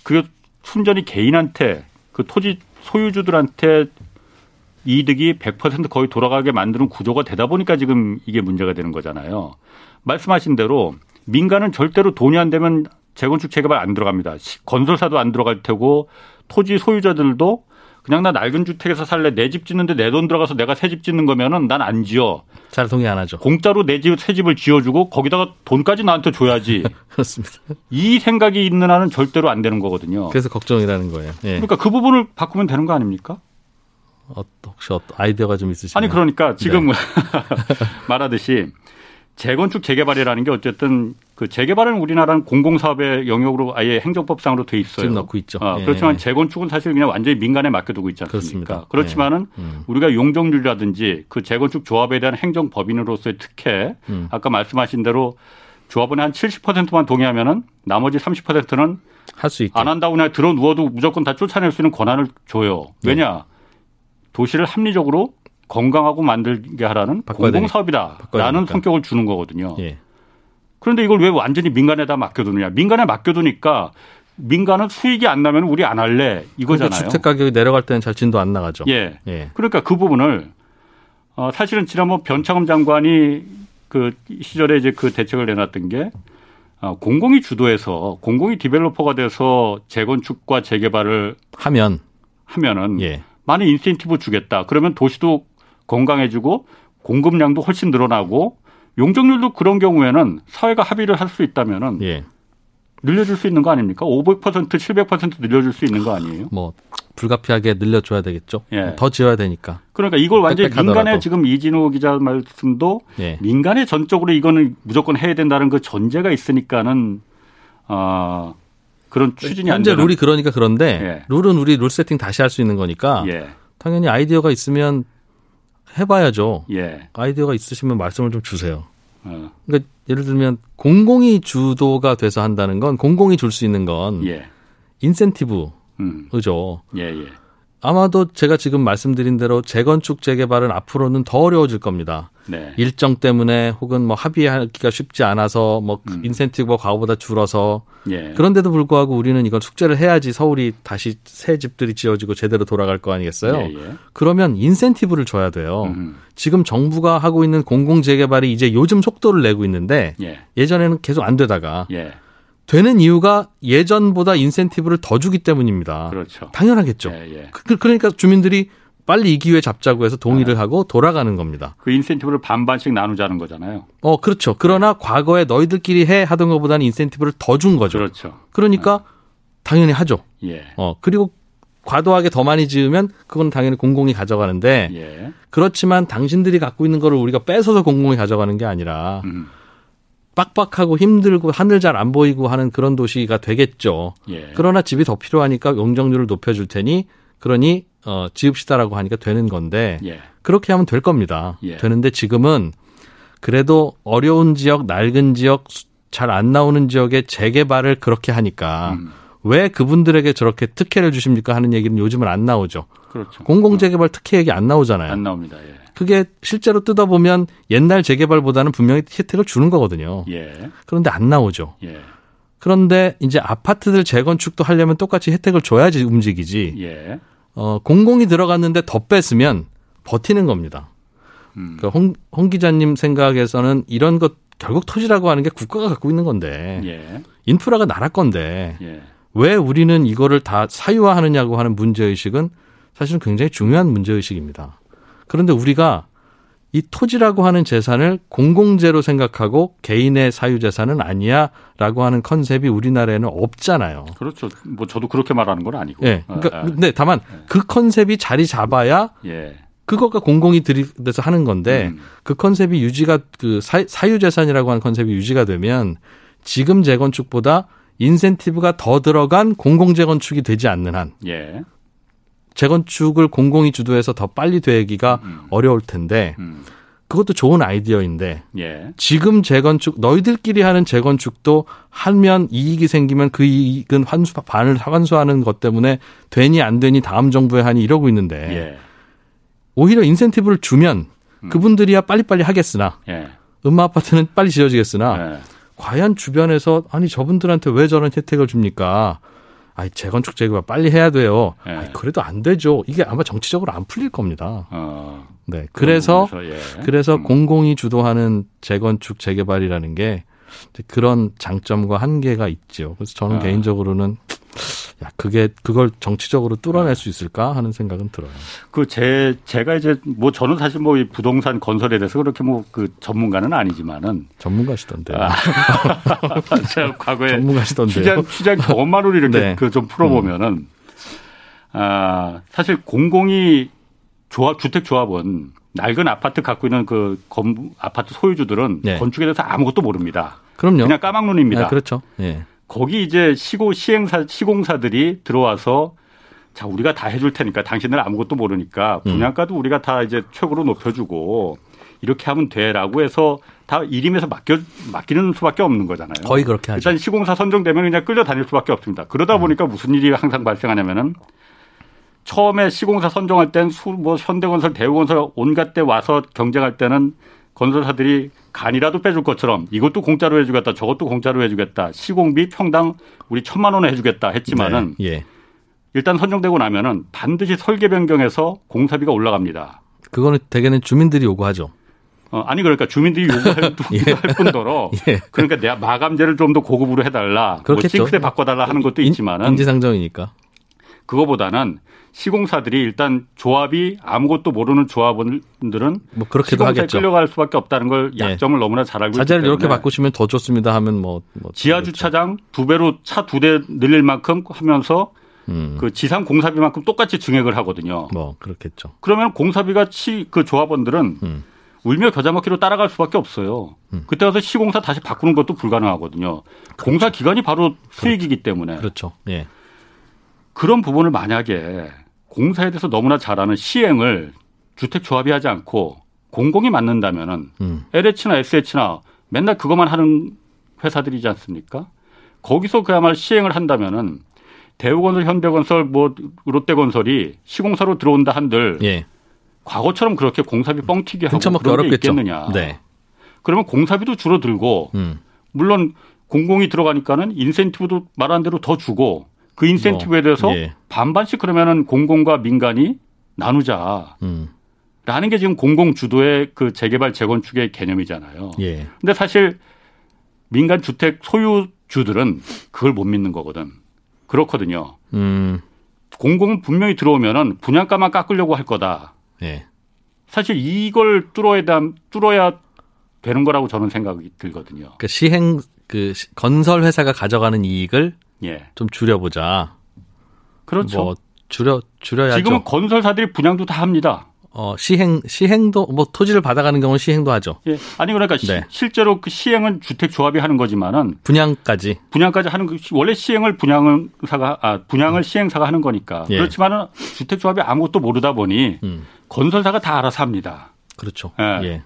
그리고 순전히 개인한테 그 토지 소유주들한테 이득이 100% 거의 돌아가게 만드는 구조가 되다 보니까 지금 이게 문제가 되는 거잖아요. 말씀하신 대로 민간은 절대로 돈이 안 되면 재건축 재개발 안 들어갑니다. 건설사도 안 들어갈 테고 토지 소유자들도 그냥 나 낡은 주택에서 살래 내 집 짓는데 내 돈 들어가서 내가 새 집 짓는 거면은 난 안 지어. 잘 동의 안 하죠. 공짜로 내 집 새 집을 지어주고 거기다가 돈까지 나한테 줘야지. 그렇습니다. 이 생각이 있는 한은 절대로 안 되는 거거든요. 그래서 걱정이라는 거예요. 예. 그러니까 그 부분을 바꾸면 되는 거 아닙니까? 어, 혹시 아이디어가 좀 있으신가요? 아니 그러니까 지금 네. 말하듯이 재건축 재개발이라는 게 어쨌든 그 재개발은 우리나라는 공공사업의 영역으로 아예 행정법상으로 돼 있어요. 지금 넣고 있죠. 어, 그렇지만 예. 재건축은 사실 그냥 완전히 민간에 맡겨두고 있지 않습니까? 그렇습니다. 그렇지만은 예. 음. 우리가 용적률이라든지 그 재건축 조합에 대한 행정법인으로서의 특혜, 음. 아까 말씀하신 대로 조합원의 한 70%만 동의하면은 나머지 30%는 할 수 있게 안 한다고 그냥 들어 누워도 무조건 다 쫓아낼 수 있는 권한을 줘요. 네. 왜냐? 도시를 합리적으로 건강하고 만들게 하라는 공공 사업이다라는 성격을 주는 거거든요. 예. 그런데 이걸 왜 완전히 민간에다 맡겨두느냐. 민간에 맡겨두니까 민간은 수익이 안 나면 우리 안 할래 이거잖아요. 그러니까 주택 가격이 내려갈 때는 잘 진도 안 나가죠. 예. 예. 그러니까 그 부분을 어 사실은 지난번 변창흠 장관이 그 시절에 이제 그 대책을 내놨던 게 어, 공공이 주도해서 공공이 developer가 돼서 재건축과 재개발을 하면 하면은 예. 많은 인센티브 주겠다. 그러면 도시도 건강해지고 공급량도 훨씬 늘어나고 용적률도 그런 경우에는 사회가 합의를 할 수 있다면은 예. 늘려줄 수 있는 거 아닙니까? 500% 700% 늘려줄 수 있는 거 아니에요? 뭐 불가피하게 늘려줘야 되겠죠. 예. 더 지어야 되니까. 그러니까 이걸 완전히 민간의 지금 이진호 기자 말씀도 예. 민간의 전적으로 이거는 무조건 해야 된다는 그 전제가 있으니까는 어 그런 추진이 현재 안 룰이 그러니까 그런데 예. 룰은 우리 룰 세팅 다시 할 수 있는 거니까 예. 당연히 아이디어가 있으면 해봐야죠. 예. 아이디어가 있으시면 말씀을 좀 주세요. 어. 그러니까 예를 들면 공공이 주도가 돼서 한다는 건 공공이 줄 수 있는 건 예. 인센티브 음. 그죠. 예, 예. 아마도 제가 지금 말씀드린 대로 재건축 재개발은 앞으로는 더 어려워질 겁니다. 네. 일정 때문에 혹은 뭐 합의하기가 쉽지 않아서 뭐 음. 인센티브가 과거보다 줄어서 예. 그런데도 불구하고 우리는 이걸 숙제를 해야지 서울이 다시 새 집들이 지어지고 제대로 돌아갈 거 아니겠어요? 예, 예. 그러면 인센티브를 줘야 돼요. 음. 지금 정부가 하고 있는 공공 재개발이 이제 요즘 속도를 내고 있는데 예. 전에는 계속 안 되다가 예. 되는 이유가 예전보다 인센티브를 더 주기 때문입니다. 그렇죠. 당연하겠죠. 예, 예. 그, 그러니까 주민들이 빨리 이 기회에 잡자고 해서 동의를 네. 하고 돌아가는 겁니다. 그 인센티브를 반반씩 나누자는 거잖아요. 어, 그렇죠. 그러나 네. 과거에 너희들끼리 해 하던 것보다는 인센티브를 더 준 거죠. 그렇죠. 그러니까 네. 당연히 하죠. 예. 어, 그리고 과도하게 더 많이 지으면 그건 당연히 공공이 가져가는데 예. 그렇지만 당신들이 갖고 있는 거를 우리가 뺏어서 공공이 가져가는 게 아니라 음. 빡빡하고 힘들고 하늘 잘 안 보이고 하는 그런 도시가 되겠죠. 예. 그러나 집이 더 필요하니까 용적률을 높여줄 테니 그러니 어, 지읍시다라고 하니까 되는 건데 예. 그렇게 하면 될 겁니다. 예. 되는데 지금은 그래도 어려운 지역, 낡은 지역, 잘 안 나오는 지역의 재개발을 그렇게 하니까 음. 왜 그분들에게 저렇게 특혜를 주십니까 하는 얘기는 요즘은 안 나오죠. 그렇죠. 공공재개발 특혜 얘기 안 나오잖아요. 안 나옵니다. 예. 그게 실제로 뜯어보면 옛날 재개발보다는 분명히 혜택을 주는 거거든요. 예. 그런데 안 나오죠. 예. 그런데 이제 아파트들 재건축도 하려면 똑같이 혜택을 줘야지 움직이지. 예. 어, 공공이 들어갔는데 더 뺐으면 버티는 겁니다. 음. 그러니까 홍, 홍 기자님 생각에서는 이런 것 결국 토지라고 하는 게 국가가 갖고 있는 건데 예. 인프라가 나라 건데 예. 왜 우리는 이거를 다 사유화하느냐고 하는 문제 의식은 사실은 굉장히 중요한 문제 의식입니다. 그런데 우리가 이 토지라고 하는 재산을 공공재로 생각하고 개인의 사유재산은 아니야 라고 하는 컨셉이 우리나라에는 없잖아요. 그렇죠. 뭐 저도 그렇게 말하는 건 아니고. 예. 네. 그러니까 네, 다만 네. 그 컨셉이 자리 잡아야 예. 그것과 공공이 들이대서 하는 건데 음. 그 컨셉이 유지가 그 사유재산이라고 하는 컨셉이 유지가 되면 지금 재건축보다 인센티브가 더 들어간 공공재건축이 되지 않는 한 예. 재건축을 공공이 주도해서 더 빨리 되기가 음. 어려울 텐데 음. 그것도 좋은 아이디어인데 예. 지금 재건축 너희들끼리 하는 재건축도 하면 이익이 생기면 그 이익은 환수 반을 환수하는 것 때문에 되니 안 되니 다음 정부에 하니 이러고 있는데 예. 오히려 인센티브를 주면 음. 그분들이야 빨리빨리 하겠으나 예. 음마 아파트는 빨리 지어지겠으나 예. 과연 주변에서 아니 저분들한테 왜 저런 혜택을 줍니까? 아이 재건축 재개발 빨리 해야 돼요. 네. 아이, 그래도 안 되죠. 이게 아마 정치적으로 안 풀릴 겁니다. 어, 네. 그래서 예. 그래서 음. 공공이 주도하는 재건축 재개발이라는 게 그런 장점과 한계가 있죠. 그래서 저는 어. 개인적으로는 야, 그게 그걸 정치적으로 뚫어낼 수 있을까 하는 생각은 들어요. 그 제 제가 이제 뭐 저는 사실 뭐 부동산 건설에 대해서 그렇게 뭐 그 전문가는 아니지만은 전문가시던데요. 아, 제가 과거에 전문가시던데요. 취재 취재 경험만으로 이렇게 네. 그좀 풀어보면은 음. 아 사실 공공이 조합 주택 조합은 낡은 아파트 갖고 있는 그 건, 아파트 소유주들은 네. 건축에 대해서 아무것도 모릅니다. 그럼요. 그냥 까막눈입니다. 네, 그렇죠. 예. 거기 이제 시고 시행사 시공사들이 들어와서 자 우리가 다 해줄 테니까 당신들 아무것도 모르니까 음. 분양가도 음. 우리가 다 이제 최고로 높여주고 이렇게 하면 돼라고 해서 다 일임에서 맡겨 맡기는 수밖에 없는 거잖아요. 거의 그렇게 하죠. 일단 시공사 선정되면 그냥 끌려다닐 수밖에 없습니다. 그러다 음. 보니까 무슨 일이 항상 발생하냐면은 처음에 시공사 선정할 땐 수 뭐 현대건설, 대우건설 온갖 데 와서 경쟁할 때는 건설사들이 간이라도 빼줄 것처럼 이것도 공짜로 해주겠다, 저것도 공짜로 해주겠다, 시공비 평당 우리 천만 원에 해주겠다 했지만은 네. 예. 일단 선정되고 나면은 반드시 설계 변경해서 공사비가 올라갑니다. 그거는 대개는 주민들이 요구하죠. 어, 아니 그러니까 주민들이 요구할 예. 할 뿐더러 예. 그러니까 내가 마감재를 좀 더 고급으로 해달라, 뭐 그렇겠죠. 뭐 싱크대 바꿔달라 하는 것도 있지만은 인지상정이니까 그거보다는 시공사들이 일단 조합이 아무것도 모르는 조합원들은 뭐 그렇게도 하겠죠. 끌려갈 수밖에 없다는 걸 예. 약점을 예. 너무나 잘 알고 자재를 이렇게 바꾸시면 더 좋습니다 하면 뭐, 뭐 지하 주차장 두 배로 차 두 대 늘릴 만큼 하면서 음. 그 지상 공사비만큼 똑같이 증액을 하거든요. 뭐 그렇겠죠. 그러면 공사비가 치 그 조합원들은 음. 울며 겨자 먹기로 따라갈 수밖에 없어요. 음. 그때 가서 시공사 다시 바꾸는 것도 불가능하거든요. 그렇죠. 공사 기간이 바로 수익이기 때문에. 그렇죠. 예. 그런 부분을 만약에 공사에 대해서 너무나 잘 아는 시행을 주택조합이 하지 않고 공공이 맡는다면은 음. LH나 SH나 맨날 그것만 하는 회사들이지 않습니까? 거기서 그야말로 시행을 한다면은 대우건설, 현대건설, 뭐 롯데건설이 시공사로 들어온다 한들 예. 과거처럼 그렇게 공사비 뻥튀기 하고 그런 어렵겠죠. 게 있겠느냐? 네. 그러면 공사비도 줄어들고 음. 물론 공공이 들어가니까는 인센티브도 말한 대로 더 주고 그 인센티브에 뭐, 대해서 예. 반반씩 그러면은 공공과 민간이 나누자. 음. 라는 게 지금 공공 주도의 그 재개발 재건축의 개념이잖아요. 예. 근데 사실 민간 주택 소유주들은 그걸 못 믿는 거거든. 그렇거든요. 음. 공공은 분명히 들어오면은 분양가만 깎으려고 할 거다. 예. 사실 이걸 뚫어야 뚫어야 되는 거라고 저는 생각이 들거든요. 그 시행 그 건설 회사가 가져가는 이익을 예. 좀 줄여보자. 그렇죠. 뭐 줄여 줄여야죠. 지금은 건설사들이 분양도 다 합니다. 어, 시행 시행도 뭐 토지를 받아가는 경우는 시행도 하죠. 예. 아니 그러니까 네. 시, 실제로 그 시행은 주택 조합이 하는 거지만은 분양까지 분양까지 하는 거 원래 시행을 분양사가 아 분양을 음. 시행사가 하는 거니까 예. 그렇지만은 주택 조합이 아무것도 모르다 보니 음. 건설사가 다 알아서 합니다. 그렇죠. 예. 예.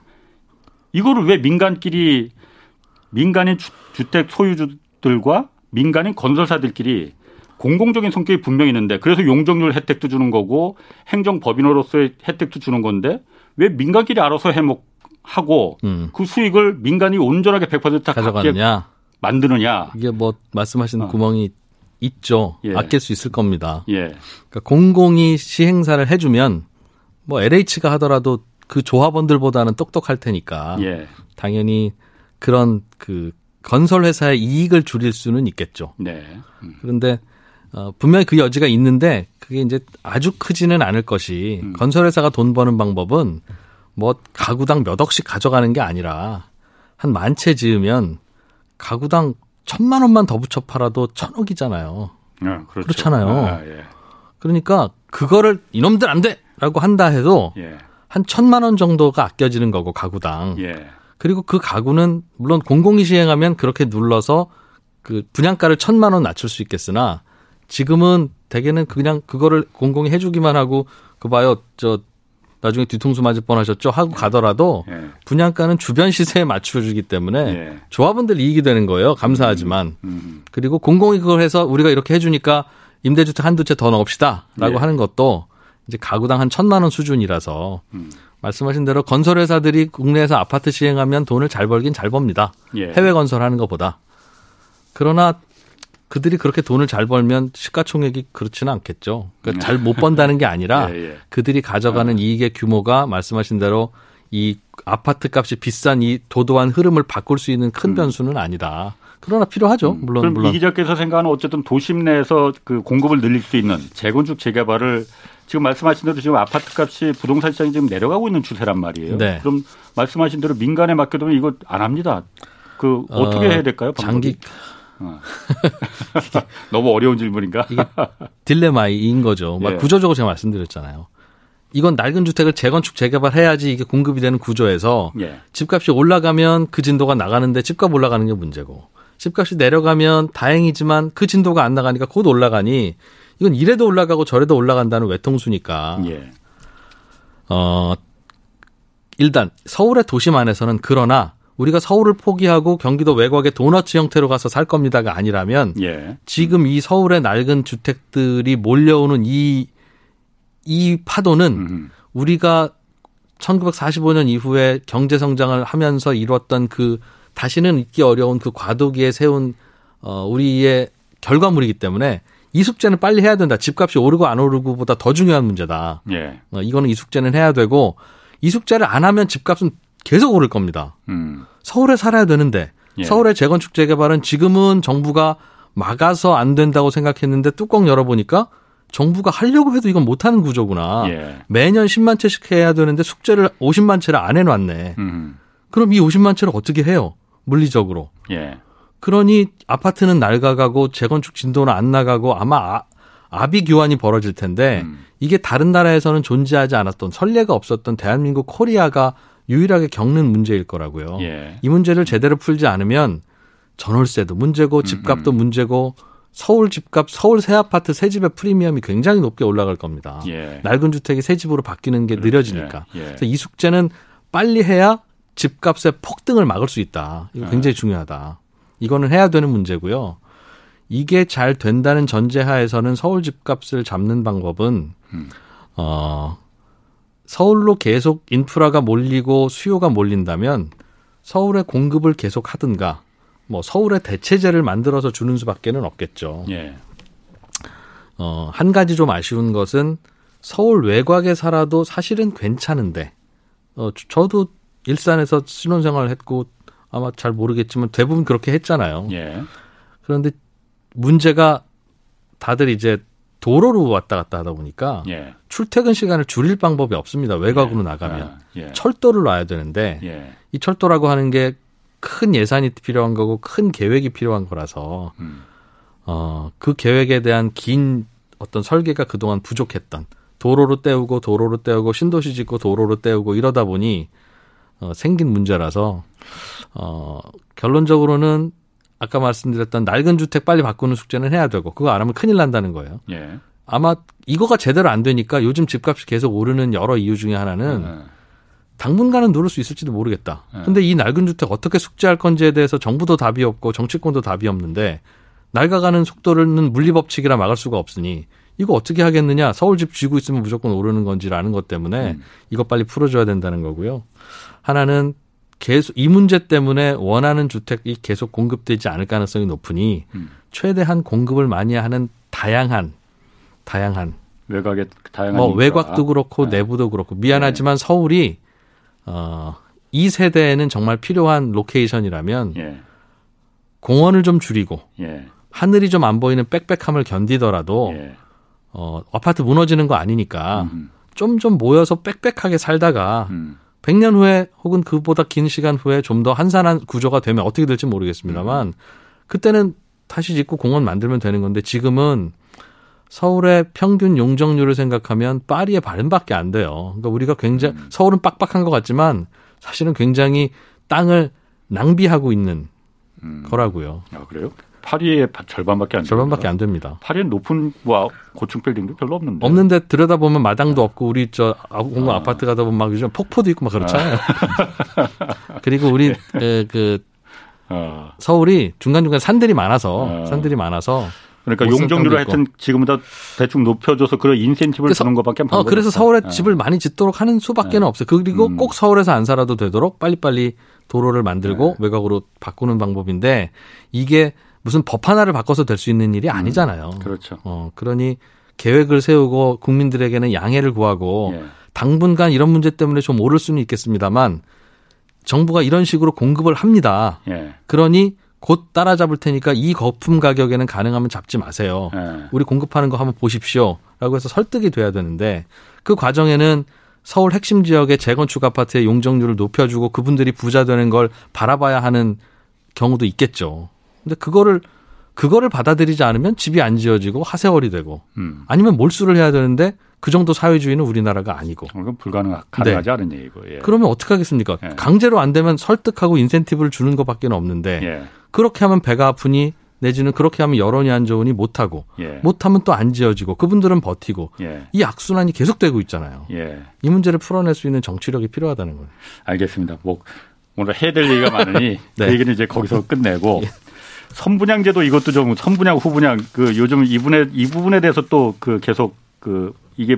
이거를 왜 민간끼리 민간인 주, 주택 소유주들과 민간인 건설사들끼리 공공적인 성격이 분명히 있는데 그래서 용적률 혜택도 주는 거고 행정법인으로서의 혜택도 주는 건데 왜 민간끼리 알아서 해먹 하고 음. 그 수익을 민간이 온전하게 100% 가져가느냐 만드느냐 이게 뭐 말씀하신 어. 구멍이 있죠 예. 아낄 수 있을 겁니다. 예. 그러니까 공공이 시행사를 해주면 뭐 LH가 하더라도 그 조합원들보다는 똑똑할 테니까 예. 당연히 그런 그 건설 회사의 이익을 줄일 수는 있겠죠. 네. 음. 그런데 어, 분명히 그 여지가 있는데 그게 이제 아주 크지는 않을 것이 음. 건설 회사가 돈 버는 방법은 뭐 가구당 몇 억씩 가져가는 게 아니라 한 만 채 지으면 가구당 천만 원만 더 붙여 팔아도 천억이잖아요. 네, 그렇죠. 그렇잖아요. 아, 예. 그러니까 그거를 이놈들 안 돼라고 한다 해도 예. 한 천만 원 정도가 아껴지는 거고 가구당. 예. 그리고 그 가구는 물론 공공이 시행하면 그렇게 눌러서 그 분양가를 천만 원 낮출 수 있겠으나 지금은 대개는 그냥 그거를 공공이 해주기만 하고 그 봐요 저 나중에 뒤통수 맞을 뻔하셨죠 하고 가더라도 예. 분양가는 주변 시세에 맞춰주기 때문에 예. 조합원들 이익이 되는 거예요 감사하지만 음, 음, 음. 그리고 공공이 그걸 해서 우리가 이렇게 해주니까 임대주택 한두 채 더 넣읍시다라고 예. 하는 것도 이제 가구당 한 천만 원 수준이라서 음. 말씀하신 대로 건설회사들이 국내에서 아파트 시행하면 돈을 잘 벌긴 잘 법니다. 예. 해외 건설하는 것보다. 그러나 그들이 그렇게 돈을 잘 벌면 시가총액이 그렇지는 않겠죠. 그러니까 잘 못 번다는 게 아니라 예, 예. 그들이 가져가는 아. 이익의 규모가 말씀하신 대로 이 아파트 값이 비싼 이 도도한 흐름을 바꿀 수 있는 큰 음. 변수는 아니다. 그러나 필요하죠. 음. 물론 그럼 물론. 이 기자께서 생각하는 어쨌든 도심 내에서 그 공급을 늘릴 수 있는 재건축 재개발을 지금 말씀하신 대로 지금 아파트 값이 부동산 시장이 지금 내려가고 있는 추세란 말이에요. 네. 그럼 말씀하신 대로 민간에 맡겨두면 이거 안 합니다. 그 어떻게 어, 해야 될까요? 방법이? 장기 어. 너무 어려운 질문인가? 이게 딜레마인 거죠. 예. 구조적으로 제가 말씀드렸잖아요. 이건 낡은 주택을 재건축 재개발해야지 이게 공급이 되는 구조에서 예. 집값이 올라가면 그 진도가 나가는데 집값 올라가는 게 문제고 집값이 내려가면 다행이지만 그 진도가 안 나가니까 곧 올라가니 이건 이래도 올라가고 저래도 올라간다는 외통수니까. 예. 어, 일단 서울의 도심 안에서는 그러나 우리가 서울을 포기하고 경기도 외곽의 도너츠 형태로 가서 살 겁니다가 아니라면 예. 지금 이 서울의 낡은 주택들이 몰려오는 이, 이 파도는 음. 우리가 1945년 이후에 경제 성장을 하면서 이루었던 그 다시는 잊기 어려운 그 과도기에 세운 어 우리의 결과물이기 때문에 이 숙제는 빨리 해야 된다. 집값이 오르고 안 오르고보다 더 중요한 문제다. 예. 어, 이거는 이 숙제는 해야 되고 이 숙제를 안 하면 집값은 계속 오를 겁니다. 음. 서울에 살아야 되는데 예. 서울의 재건축 재개발은 지금은 정부가 막아서 안 된다고 생각했는데 뚜껑 열어보니까 정부가 하려고 해도 이건 못하는 구조구나. 예. 매년 10만 채씩 해야 되는데 숙제를 50만 채를 안 해놨네. 음. 그럼 이 50만 채를 어떻게 해요? 물리적으로. 예. 그러니 아파트는 낡아가고 재건축 진도는 안 나가고 아마 아, 아비 교환이 벌어질 텐데 음. 이게 다른 나라에서는 존재하지 않았던 선례가 없었던 대한민국 코리아가 유일하게 겪는 문제일 거라고요. 예. 이 문제를 제대로 풀지 않으면 전월세도 문제고 집값도 음, 음. 문제고 서울 집값, 서울 새 아파트 새 집의 프리미엄이 굉장히 높게 올라갈 겁니다. 예. 낡은 주택이 새 집으로 바뀌는 게 느려지니까. 예. 예. 그래서 이 숙제는 빨리 해야 집값의 폭등을 막을 수 있다. 이거 예. 굉장히 중요하다. 이거는 해야 되는 문제고요. 이게 잘 된다는 전제하에서는 서울 집값을 잡는 방법은 음. 어 서울로 계속 인프라가 몰리고 수요가 몰린다면 서울의 공급을 계속 하든가 뭐 서울의 대체제를 만들어서 주는 수밖에는 없겠죠. 예. 어, 한 가지 좀 아쉬운 것은 서울 외곽에 살아도 사실은 괜찮은데 어, 저도 일산에서 신혼생활을 했고 아마 잘 모르겠지만 대부분 그렇게 했잖아요. 예. 그런데 문제가 다들 이제 도로로 왔다 갔다 하다 보니까 예. 출퇴근 시간을 줄일 방법이 없습니다. 외곽으로 예. 나가면 아, 예. 철도를 놔야 되는데 예. 이 철도라고 하는 게 큰 예산이 필요한 거고 큰 계획이 필요한 거라서 음. 어그 계획에 대한 긴 어떤 설계가 그동안 부족했던 도로로 때우고 도로로 때우고 신도시 짓고 도로로 때우고 이러다 보니 어, 생긴 문제라서 어, 결론적으로는 아까 말씀드렸던 낡은 주택 빨리 바꾸는 숙제는 해야 되고 그거 안 하면 큰일 난다는 거예요. 예. 아마 이거가 제대로 안 되니까 요즘 집값이 계속 오르는 여러 이유 중에 하나는 예. 당분간은 누를 수 있을지도 모르겠다. 예. 근데 이 낡은 주택 어떻게 숙제할 건지에 대해서 정부도 답이 없고 정치권도 답이 없는데 낡아가는 속도는 물리 법칙이라 막을 수가 없으니 이거 어떻게 하겠느냐? 서울집 쥐고 있으면 무조건 오르는 건지라는 것 때문에 음. 이거 빨리 풀어줘야 된다는 거고요. 하나는 계속 이 문제 때문에 원하는 주택이 계속 공급되지 않을 가능성이 높으니 음. 최대한 공급을 많이 하는 다양한 다양한 외곽에 다양한 뭐 외곽도 그렇고 네. 내부도 그렇고 미안하지만 네. 서울이 어 이 세대에는 정말 필요한 로케이션이라면 예. 공원을 좀 줄이고 예. 하늘이 좀 안 보이는 빽빽함을 견디더라도 예. 어 아파트 무너지는 거 아니니까 좀좀 좀 모여서 빽빽하게 살다가 음. 100년 후에 혹은 그보다 긴 시간 후에 좀 더 한산한 구조가 되면 어떻게 될지 모르겠습니다만 음. 그때는 다시 짓고 공원 만들면 되는 건데 지금은 서울의 평균 용적률을 생각하면 파리의 반밖에 안 돼요. 그러니까 우리가 굉장히 음. 서울은 빡빡한 것 같지만 사실은 굉장히 땅을 낭비하고 있는 음. 거라고요. 아 그래요? 파리의 절반밖에 안 절반밖에 안 됩니다. 파리는 높은 뭐 고층 빌딩도 별로 없는데. 없는데 들여다 보면 마당도 없고 우리 저 공공 아. 파트 가다 보면 막 요즘 폭포도 있고 막 그렇잖아요. 아. 그리고 우리 그, 그 아. 서울이 중간 중간 산들이 많아서 아. 산들이 많아서 그러니까 용적률을 하여튼 지금보다 대충 높여줘서 그런 인센티브를 주는 것밖에 안 어, 그래서 서울에 아. 집을 많이 짓도록 하는 수밖에는 네. 없어요. 그리고 음. 꼭 서울에서 안 살아도 되도록 빨리빨리 도로를 만들고 네. 외곽으로 바꾸는 방법인데 이게 무슨 법 하나를 바꿔서 될 수 있는 일이 음, 아니잖아요. 음, 그렇죠. 어, 그러니 계획을 세우고 국민들에게는 양해를 구하고 예. 당분간 이런 문제 때문에 좀 오를 수는 있겠습니다만 정부가 이런 식으로 공급을 합니다. 예. 그러니 곧 따라잡을 테니까 이 거품 가격에는 가능하면 잡지 마세요. 예. 우리 공급하는 거 한번 보십시오. 라고 해서 설득이 돼야 되는데 그 과정에는 서울 핵심 지역의 재건축 아파트의 용적률을 높여주고 그분들이 부자 되는 걸 바라봐야 하는 경우도 있겠죠. 근데 그거를 그거를 받아들이지 않으면 집이 안 지어지고 하세월이 되고 음. 아니면 몰수를 해야 되는데 그 정도 사회주의는 우리나라가 아니고. 그건 불가능 가능하지 네. 않은 얘기고. 예. 그러면 어떻게 하겠습니까? 예. 강제로 안 되면 설득하고 인센티브를 주는 것밖에 없는데 예. 그렇게 하면 배가 아프니 내지는 그렇게 하면 여론이 안 좋으니 못하고 예. 못하면 또 안 지어지고 그분들은 버티고 예. 이 악순환이 계속되고 있잖아요. 예. 이 문제를 풀어낼 수 있는 정치력이 필요하다는 거예요. 알겠습니다. 뭐 오늘 해야 될 얘기가 많으니 네. 그 얘기는 이제 거기서 끝내고 선분양제도 이것도 좀 선분양 후분양 그 요즘 이분에 이 부분에 대해서 또 그 계속 그 이게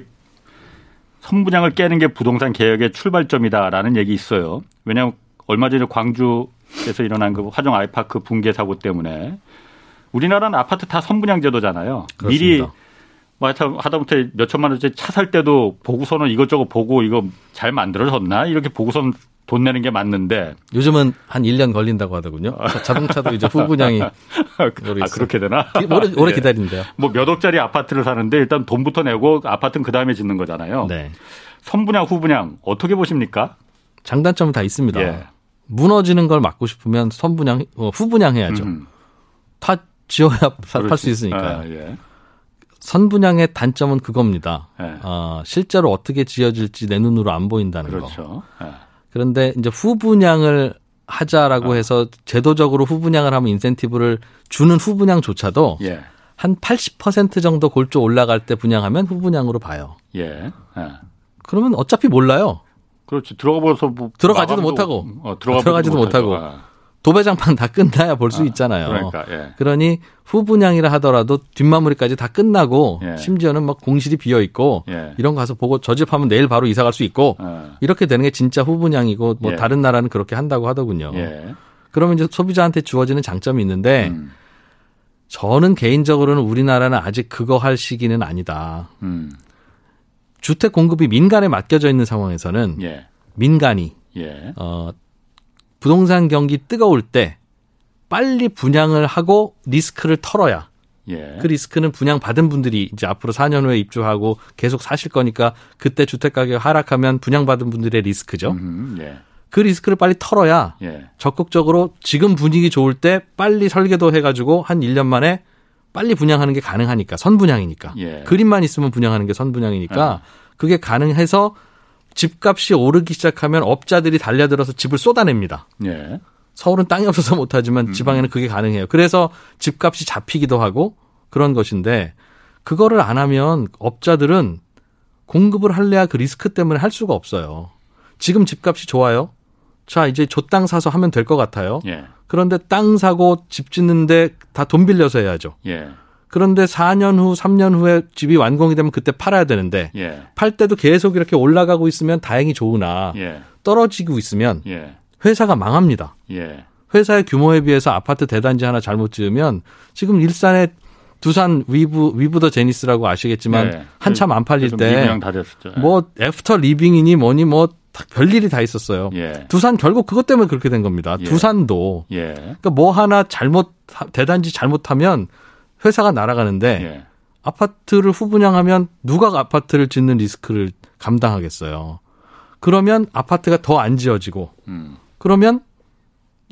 선분양을 깨는 게 부동산 개혁의 출발점이다라는 얘기 있어요. 왜냐하면 얼마 전에 광주에서 일어난 그 화정 아이파크 붕괴 사고 때문에 우리나라는 아파트 다 선분양 제도잖아요. 미리 뭐 하다못해 몇 천만 원짜리 차 살 때도 보고서는 이것저것 보고 이거 잘 만들어졌나 이렇게 보고서는 돈 내는 게 맞는데 요즘은 한 1년 걸린다고 하더군요. 자동차도 이제 후분양이 아, 그렇게 되나? 오래, 오래 예. 기다린대요. 뭐 몇 억짜리 아파트를 사는데 일단 돈부터 내고 아파트는 그 다음에 짓는 거잖아요. 네. 선분양 후분양 어떻게 보십니까? 장단점은 다 있습니다. 예. 무너지는 걸 막고 싶으면 선분양 어, 후분양 해야죠. 음. 다 지어야 팔 수 있으니까요. 아, 예. 선분양의 단점은 그겁니다. 예. 어, 실제로 어떻게 지어질지 내 눈으로 안 보인다는 그렇죠. 거. 예. 그런데 이제 후분양을 하자라고 아. 해서 제도적으로 후분양을 하면 인센티브를 주는 후분양조차도 예. 한80% 정도 골조 올라갈 때 분양하면 후분양으로 봐요. 예. 예. 그러면 어차피 몰라요. 그렇지. 들어가 보서 뭐 들어가지도 못하고 어, 들어가지도 못하고. 아. 도배장판 다 끝나야 볼수 아, 있잖아요. 그러니까, 예. 그러니 후분양이라 하더라도 뒷마무리까지 다 끝나고 예. 심지어는 막 공실이 비어 있고 예. 이런 거 가서 보고 저 집 하면 내일 바로 이사 갈 수 있고 어. 이렇게 되는 게 진짜 후분양이고 뭐 예. 다른 나라는 그렇게 한다고 하더군요. 예. 그러면 이제 소비자한테 주어지는 장점이 있는데 음. 저는 개인적으로는 우리나라는 아직 그거 할 시기는 아니다. 음. 주택 공급이 민간에 맡겨져 있는 상황에서는 예. 민간이 어 부동산 경기 뜨거울 때 빨리 분양을 하고 리스크를 털어야 예. 그 리스크는 분양 받은 분들이 이제 앞으로 4년 후에 입주하고 계속 사실 거니까 그때 주택 가격 하락하면 분양 받은 분들의 리스크죠. 음, 예. 그 리스크를 빨리 털어야 예. 적극적으로 지금 분위기 좋을 때 빨리 설계도 해가지고 한 1년 만에 빨리 분양하는 게 가능하니까 선분양이니까 예. 그림만 있으면 분양하는 게 선분양이니까 예. 그게 가능해서 집값이 오르기 시작하면 업자들이 달려들어서 집을 쏟아냅니다. 예. 서울은 땅이 없어서 못하지만 음. 지방에는 그게 가능해요. 그래서 집값이 잡히기도 하고 그런 것인데 그거를 안 하면 업자들은 공급을 할래야 그 리스크 때문에 할 수가 없어요. 지금 집값이 좋아요. 자, 이제 저 땅 사서 하면 될 것 같아요. 예. 그런데 땅 사고 집 짓는데 다 돈 빌려서 해야죠. 예. 그런데 4년 후, 3년 후에 집이 완공이 되면 그때 팔아야 되는데 예. 팔 때도 계속 이렇게 올라가고 있으면 다행히 좋으나 예. 떨어지고 있으면 예. 회사가 망합니다. 예. 회사의 규모에 비해서 아파트 대단지 하나 잘못 지으면 지금 일산에 두산 위브 위브 더 제니스라고 아시겠지만 네. 한참 안 팔릴 때 뭐 after living이니 뭐니 뭐 별일이 다 있었어요. 예. 두산 결국 그것 때문에 그렇게 된 겁니다. 예. 두산도 예. 그러니까 뭐 하나 잘못 대단지 잘못하면 회사가 날아가는데 예. 아파트를 후분양하면 누가 아파트를 짓는 리스크를 감당하겠어요. 그러면 아파트가 더 안 지어지고 음. 그러면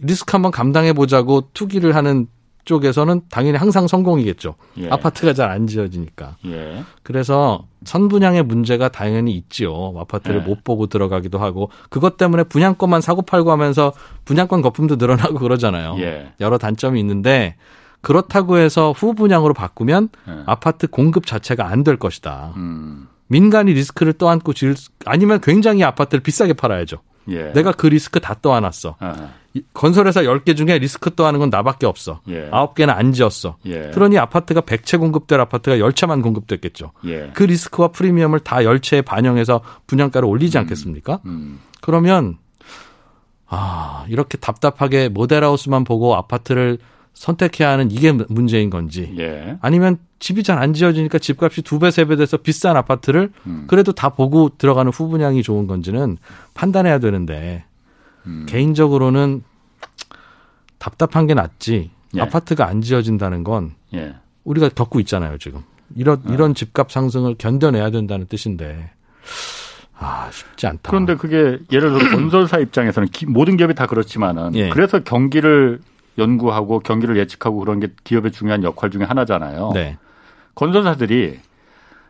리스크 한번 감당해 보자고 투기를 하는 쪽에서는 당연히 항상 성공이겠죠. 예. 아파트가 잘 안 지어지니까. 예. 그래서 선분양의 문제가 당연히 있지요. 아파트를 예. 못 보고 들어가기도 하고 그것 때문에 분양권만 사고 팔고 하면서 분양권 거품도 늘어나고 그러잖아요. 예. 여러 단점이 있는데 그렇다고 해서 후분양으로 바꾸면 네. 아파트 공급 자체가 안 될 것이다. 음. 민간이 리스크를 떠안고 질 아니면 굉장히 아파트를 비싸게 팔아야죠. 예. 내가 그 리스크 다 떠안았어. 아하. 건설회사 10개 중에 리스크 떠안은 건 나밖에 없어. 예. 9개는 안 지었어. 예. 그러니 아파트가 100채 공급될 아파트가 10채만 공급됐겠죠. 예. 그 리스크와 프리미엄을 다 10채에 반영해서 분양가를 올리지 음. 않겠습니까? 음. 그러면 아, 이렇게 답답하게 모델하우스만 보고 아파트를 선택해야 하는 이게 문제인 건지 예. 아니면 집이 잘 안 지어지니까 집값이 두 배 세 배 돼서 비싼 아파트를 음. 그래도 다 보고 들어가는 후분양이 좋은 건지는 판단해야 되는데 음. 개인적으로는 답답한 게 낫지 예. 아파트가 안 지어진다는 건 예. 우리가 겪고 있잖아요 지금 이런 어. 이런 집값 상승을 견뎌내야 된다는 뜻인데 아 쉽지 않다. 그런데 그게 예를 들어 건설사 입장에서는 기, 모든 기업이 다 그렇지만은 예. 그래서 경기를 연구하고 경기를 예측하고 그런 게 기업의 중요한 역할 중에 하나잖아요. 네. 건설사들이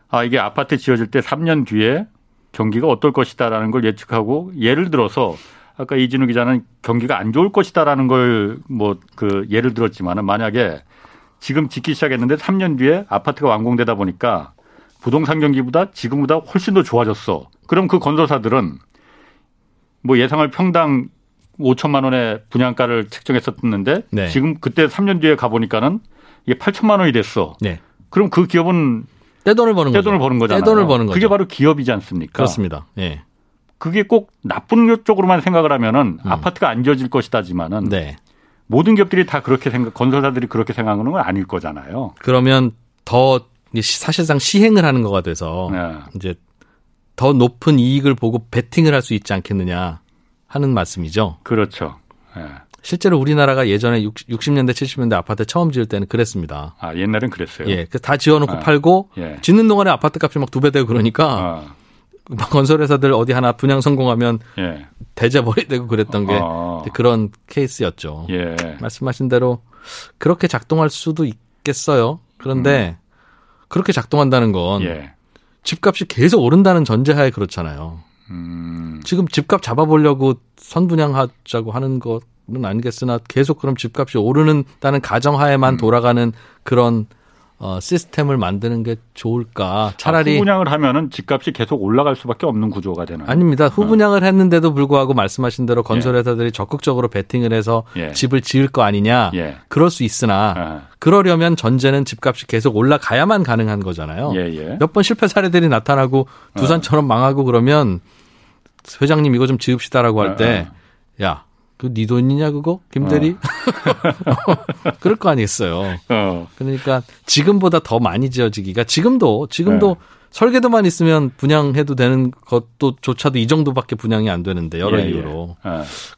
아 이게 아파트 지어질 때 3년 뒤에 경기가 어떨 것이다라는 걸 예측하고 예를 들어서 아까 이진우 기자는 경기가 안 좋을 것이다라는 걸 뭐 그 예를 들었지만은 만약에 지금 짓기 시작했는데 3년 뒤에 아파트가 완공되다 보니까 부동산 경기보다 지금보다 훨씬 더 좋아졌어. 그럼 그 건설사들은 뭐 예상을 평당 5천만 원의 분양가를 책정했었는데 네. 지금 그때 3년 뒤에 가보니까는 이게 8천만 원이 됐어. 네. 그럼 그 기업은 떼돈을 버는 떼돈을 거죠. 버는 거잖아요. 떼돈을 버는 거죠. 그게 바로 기업이지 않습니까? 그렇습니다. 예. 그게 꼭 나쁜 쪽으로만 생각을 하면은 음. 아파트가 안 지어질 것이다지만은 네. 모든 기업들이 다 그렇게 생각, 건설사들이 그렇게 생각하는 건 아닐 거잖아요. 그러면 더 사실상 시행을 하는 거가 돼서 네. 이제 더 높은 이익을 보고 베팅을 할 수 있지 않겠느냐 하는 말씀이죠. 그렇죠. 네. 실제로 우리나라가 예전에 60, 년대 70년대 아파트 처음 지을 때는 그랬습니다. 아, 옛날엔 그랬어요. 예. 그래서 다 지어놓고 아, 팔고 예. 짓는 동안에 아파트 값이 막 두 배 되고 그러니까 아. 건설회사들 어디 하나 분양 성공하면 예. 대자벌이 되고 그랬던 게 아. 그런 케이스였죠. 예. 말씀하신 대로 그렇게 작동할 수도 있겠어요. 그런데 음. 그렇게 작동한다는 건 예. 집값이 계속 오른다는 전제하에 그렇잖아요. 음. 지금 집값 잡아보려고 선분양하자고 하는 것은 아니겠으나 계속 그럼 집값이 오르는다는 가정하에만 음. 돌아가는 그런 어, 시스템을 만드는 게 좋을까? 차라리 아, 후분양을 하면은 집값이 계속 올라갈 수밖에 없는 구조가 되나요? 아닙니다. 후분양을 어. 했는데도 불구하고 말씀하신 대로 건설회사들이 예. 적극적으로 베팅을 해서 예. 집을 지을 거 아니냐? 예. 그럴 수 있으나 예. 그러려면 전제는 집값이 계속 올라가야만 가능한 거잖아요. 예, 예. 몇번 실패 사례들이 나타나고 두산처럼 망하고 그러면 회장님 이거 좀 지읍시다라고 할 때 야, 그네 돈이냐 그거 김대리 어. 그럴 거 아니겠어요. 어. 그러니까 지금보다 더 많이 지어지기가 지금도 지금도 네. 설계도만 있으면 분양해도 되는 것도 조차도 이 정도밖에 분양이 안 되는데 여러 예, 예. 이유로 예.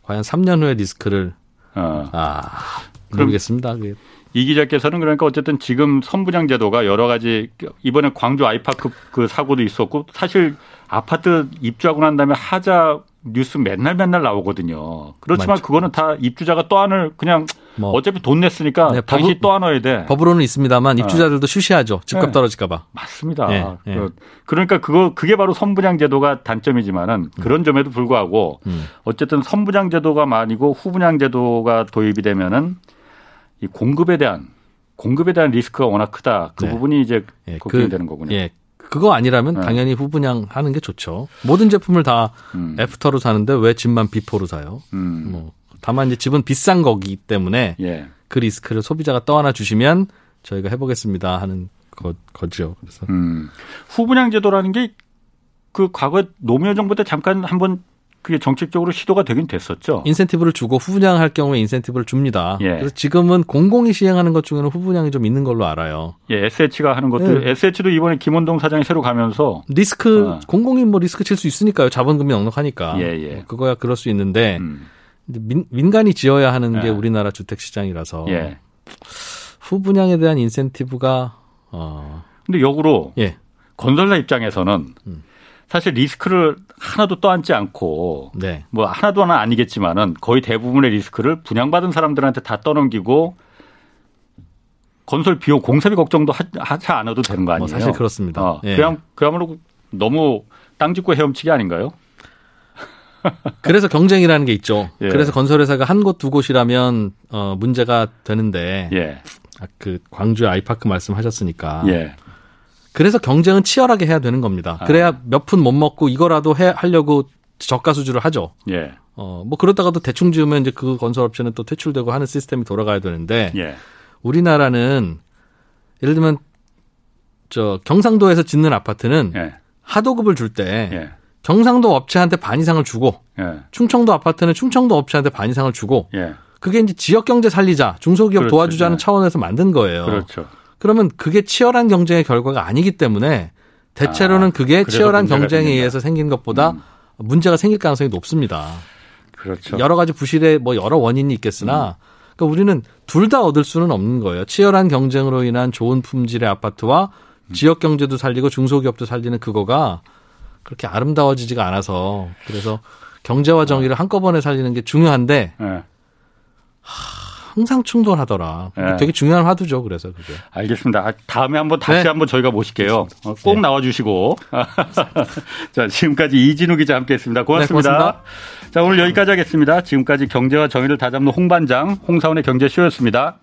과연 3년 후에 리스크를 어. 아 모르겠습니다. 그게. 이 기자께서는 그러니까 어쨌든 지금 선분양 제도가 여러 가지 이번에 광주 아이파크 그 사고도 있었고 사실 아파트 입주하고 난 다음에 하자 뉴스 맨날 맨날 나오거든요. 그렇지만 많죠. 그거는 다 입주자가 또한을 그냥 뭐 어차피 돈 냈으니까 네, 당시 또 안어야 돼. 법으로는 있습니다만 어. 입주자들도 쉬쉬하죠. 집값 네. 떨어질까봐. 맞습니다. 네, 네. 그, 그러니까 그거 그게 바로 선분양 제도가 단점이지만은 음. 그런 점에도 불구하고 음. 어쨌든 선분양 제도가 아니고 후분양 제도가 도입이 되면은 이 공급에 대한 공급에 대한 리스크가 워낙 크다. 그 네. 부분이 이제 예, 걱정이 그, 되는 거군요. 예, 그거 아니라면 네. 당연히 후분양 하는 게 좋죠. 모든 제품을 다 음. after로 사는데 왜 집만 before로 사요? 음. 뭐 다만 이제 집은 비싼 거기 때문에 예. 그 리스크를 소비자가 떠안아 주시면 저희가 해보겠습니다 하는 거, 거죠. 그래서 음. 후분양 제도라는 게 그 과거 노무현 정부 때 잠깐 한번 그게 정책적으로 시도가 되긴 됐었죠. 인센티브를 주고 후분양할 경우에 인센티브를 줍니다. 예. 그래서 지금은 공공이 시행하는 것 중에는 후분양이 좀 있는 걸로 알아요. 예, SH가 하는 것도 예. SH도 이번에 김원동 사장이 새로 가면서 리스크 어. 공공이 뭐 리스크 칠 수 있으니까요. 자본금이 넉넉하니까. 예, 예. 뭐 그거야 그럴 수 있는데 음. 민, 민간이 지어야 하는 게 예. 우리나라 주택 시장이라서 예. 후분양에 대한 인센티브가 어. 근데 역으로 예. 건설사 입장에서는 음. 사실 리스크를 하나도 떠안지 않고 네. 뭐 하나도 하나 아니겠지만은 거의 대부분의 리스크를 분양받은 사람들한테 다 떠넘기고 건설 비용 공사비 걱정도 하지 않아도 되는 거뭐 아니에요? 뭐 사실 그렇습니다. 어, 예. 그냥 그야말로 너무 땅 짓고 헤엄치기 아닌가요? 그래서 경쟁이라는 게 있죠. 예. 그래서 건설회사가 한 곳 두 곳이라면 어 문제가 되는데 예. 아, 그 광주 아이파크 말씀하셨으니까 예. 그래서 경쟁은 치열하게 해야 되는 겁니다. 아. 그래야 몇푼 못 먹고 이거라도 해 하려고 저가 수주를 하죠. 예. 어, 뭐 그러다가도 대충 지으면 이제 그 건설업체는 또 퇴출되고 하는 시스템이 돌아가야 되는데 예. 우리나라는 예를 들면 저 경상도에서 짓는 아파트는 예. 하도급을 줄때 예. 경상도 업체한테 반 이상을 주고 예. 충청도 아파트는 충청도 업체한테 반 이상을 주고 예. 그게 이제 지역 경제 살리자 중소기업 그렇죠. 도와주자는 예. 차원에서 만든 거예요. 그렇죠. 그러면 그게 치열한 경쟁의 결과가 아니기 때문에 대체로는 아, 그게 치열한 경쟁에 생긴다. 의해서 생긴 것보다 음. 문제가 생길 가능성이 높습니다. 그렇죠. 여러 가지 부실의 뭐 여러 원인이 있겠으나 음. 그러니까 우리는 둘 다 얻을 수는 없는 거예요. 치열한 경쟁으로 인한 좋은 품질의 아파트와 음. 지역 경제도 살리고 중소기업도 살리는 그거가 그렇게 아름다워지지가 않아서 그래서 경제와 정의를 한꺼번에 살리는 게 중요한데 네. 하, 항상 충돌하더라. 네. 되게 중요한 화두죠. 그래서 그게. 알겠습니다. 아, 다음에 한번 다시 네. 한번 저희가 모실게요. 어, 꼭 네. 나와주시고. 자 지금까지 이진우 기자 함께했습니다. 고맙습니다. 네, 고맙습니다. 자 오늘 여기까지 하겠습니다. 지금까지 경제와 정의를 다잡는 홍반장 홍사원의 경제쇼였습니다.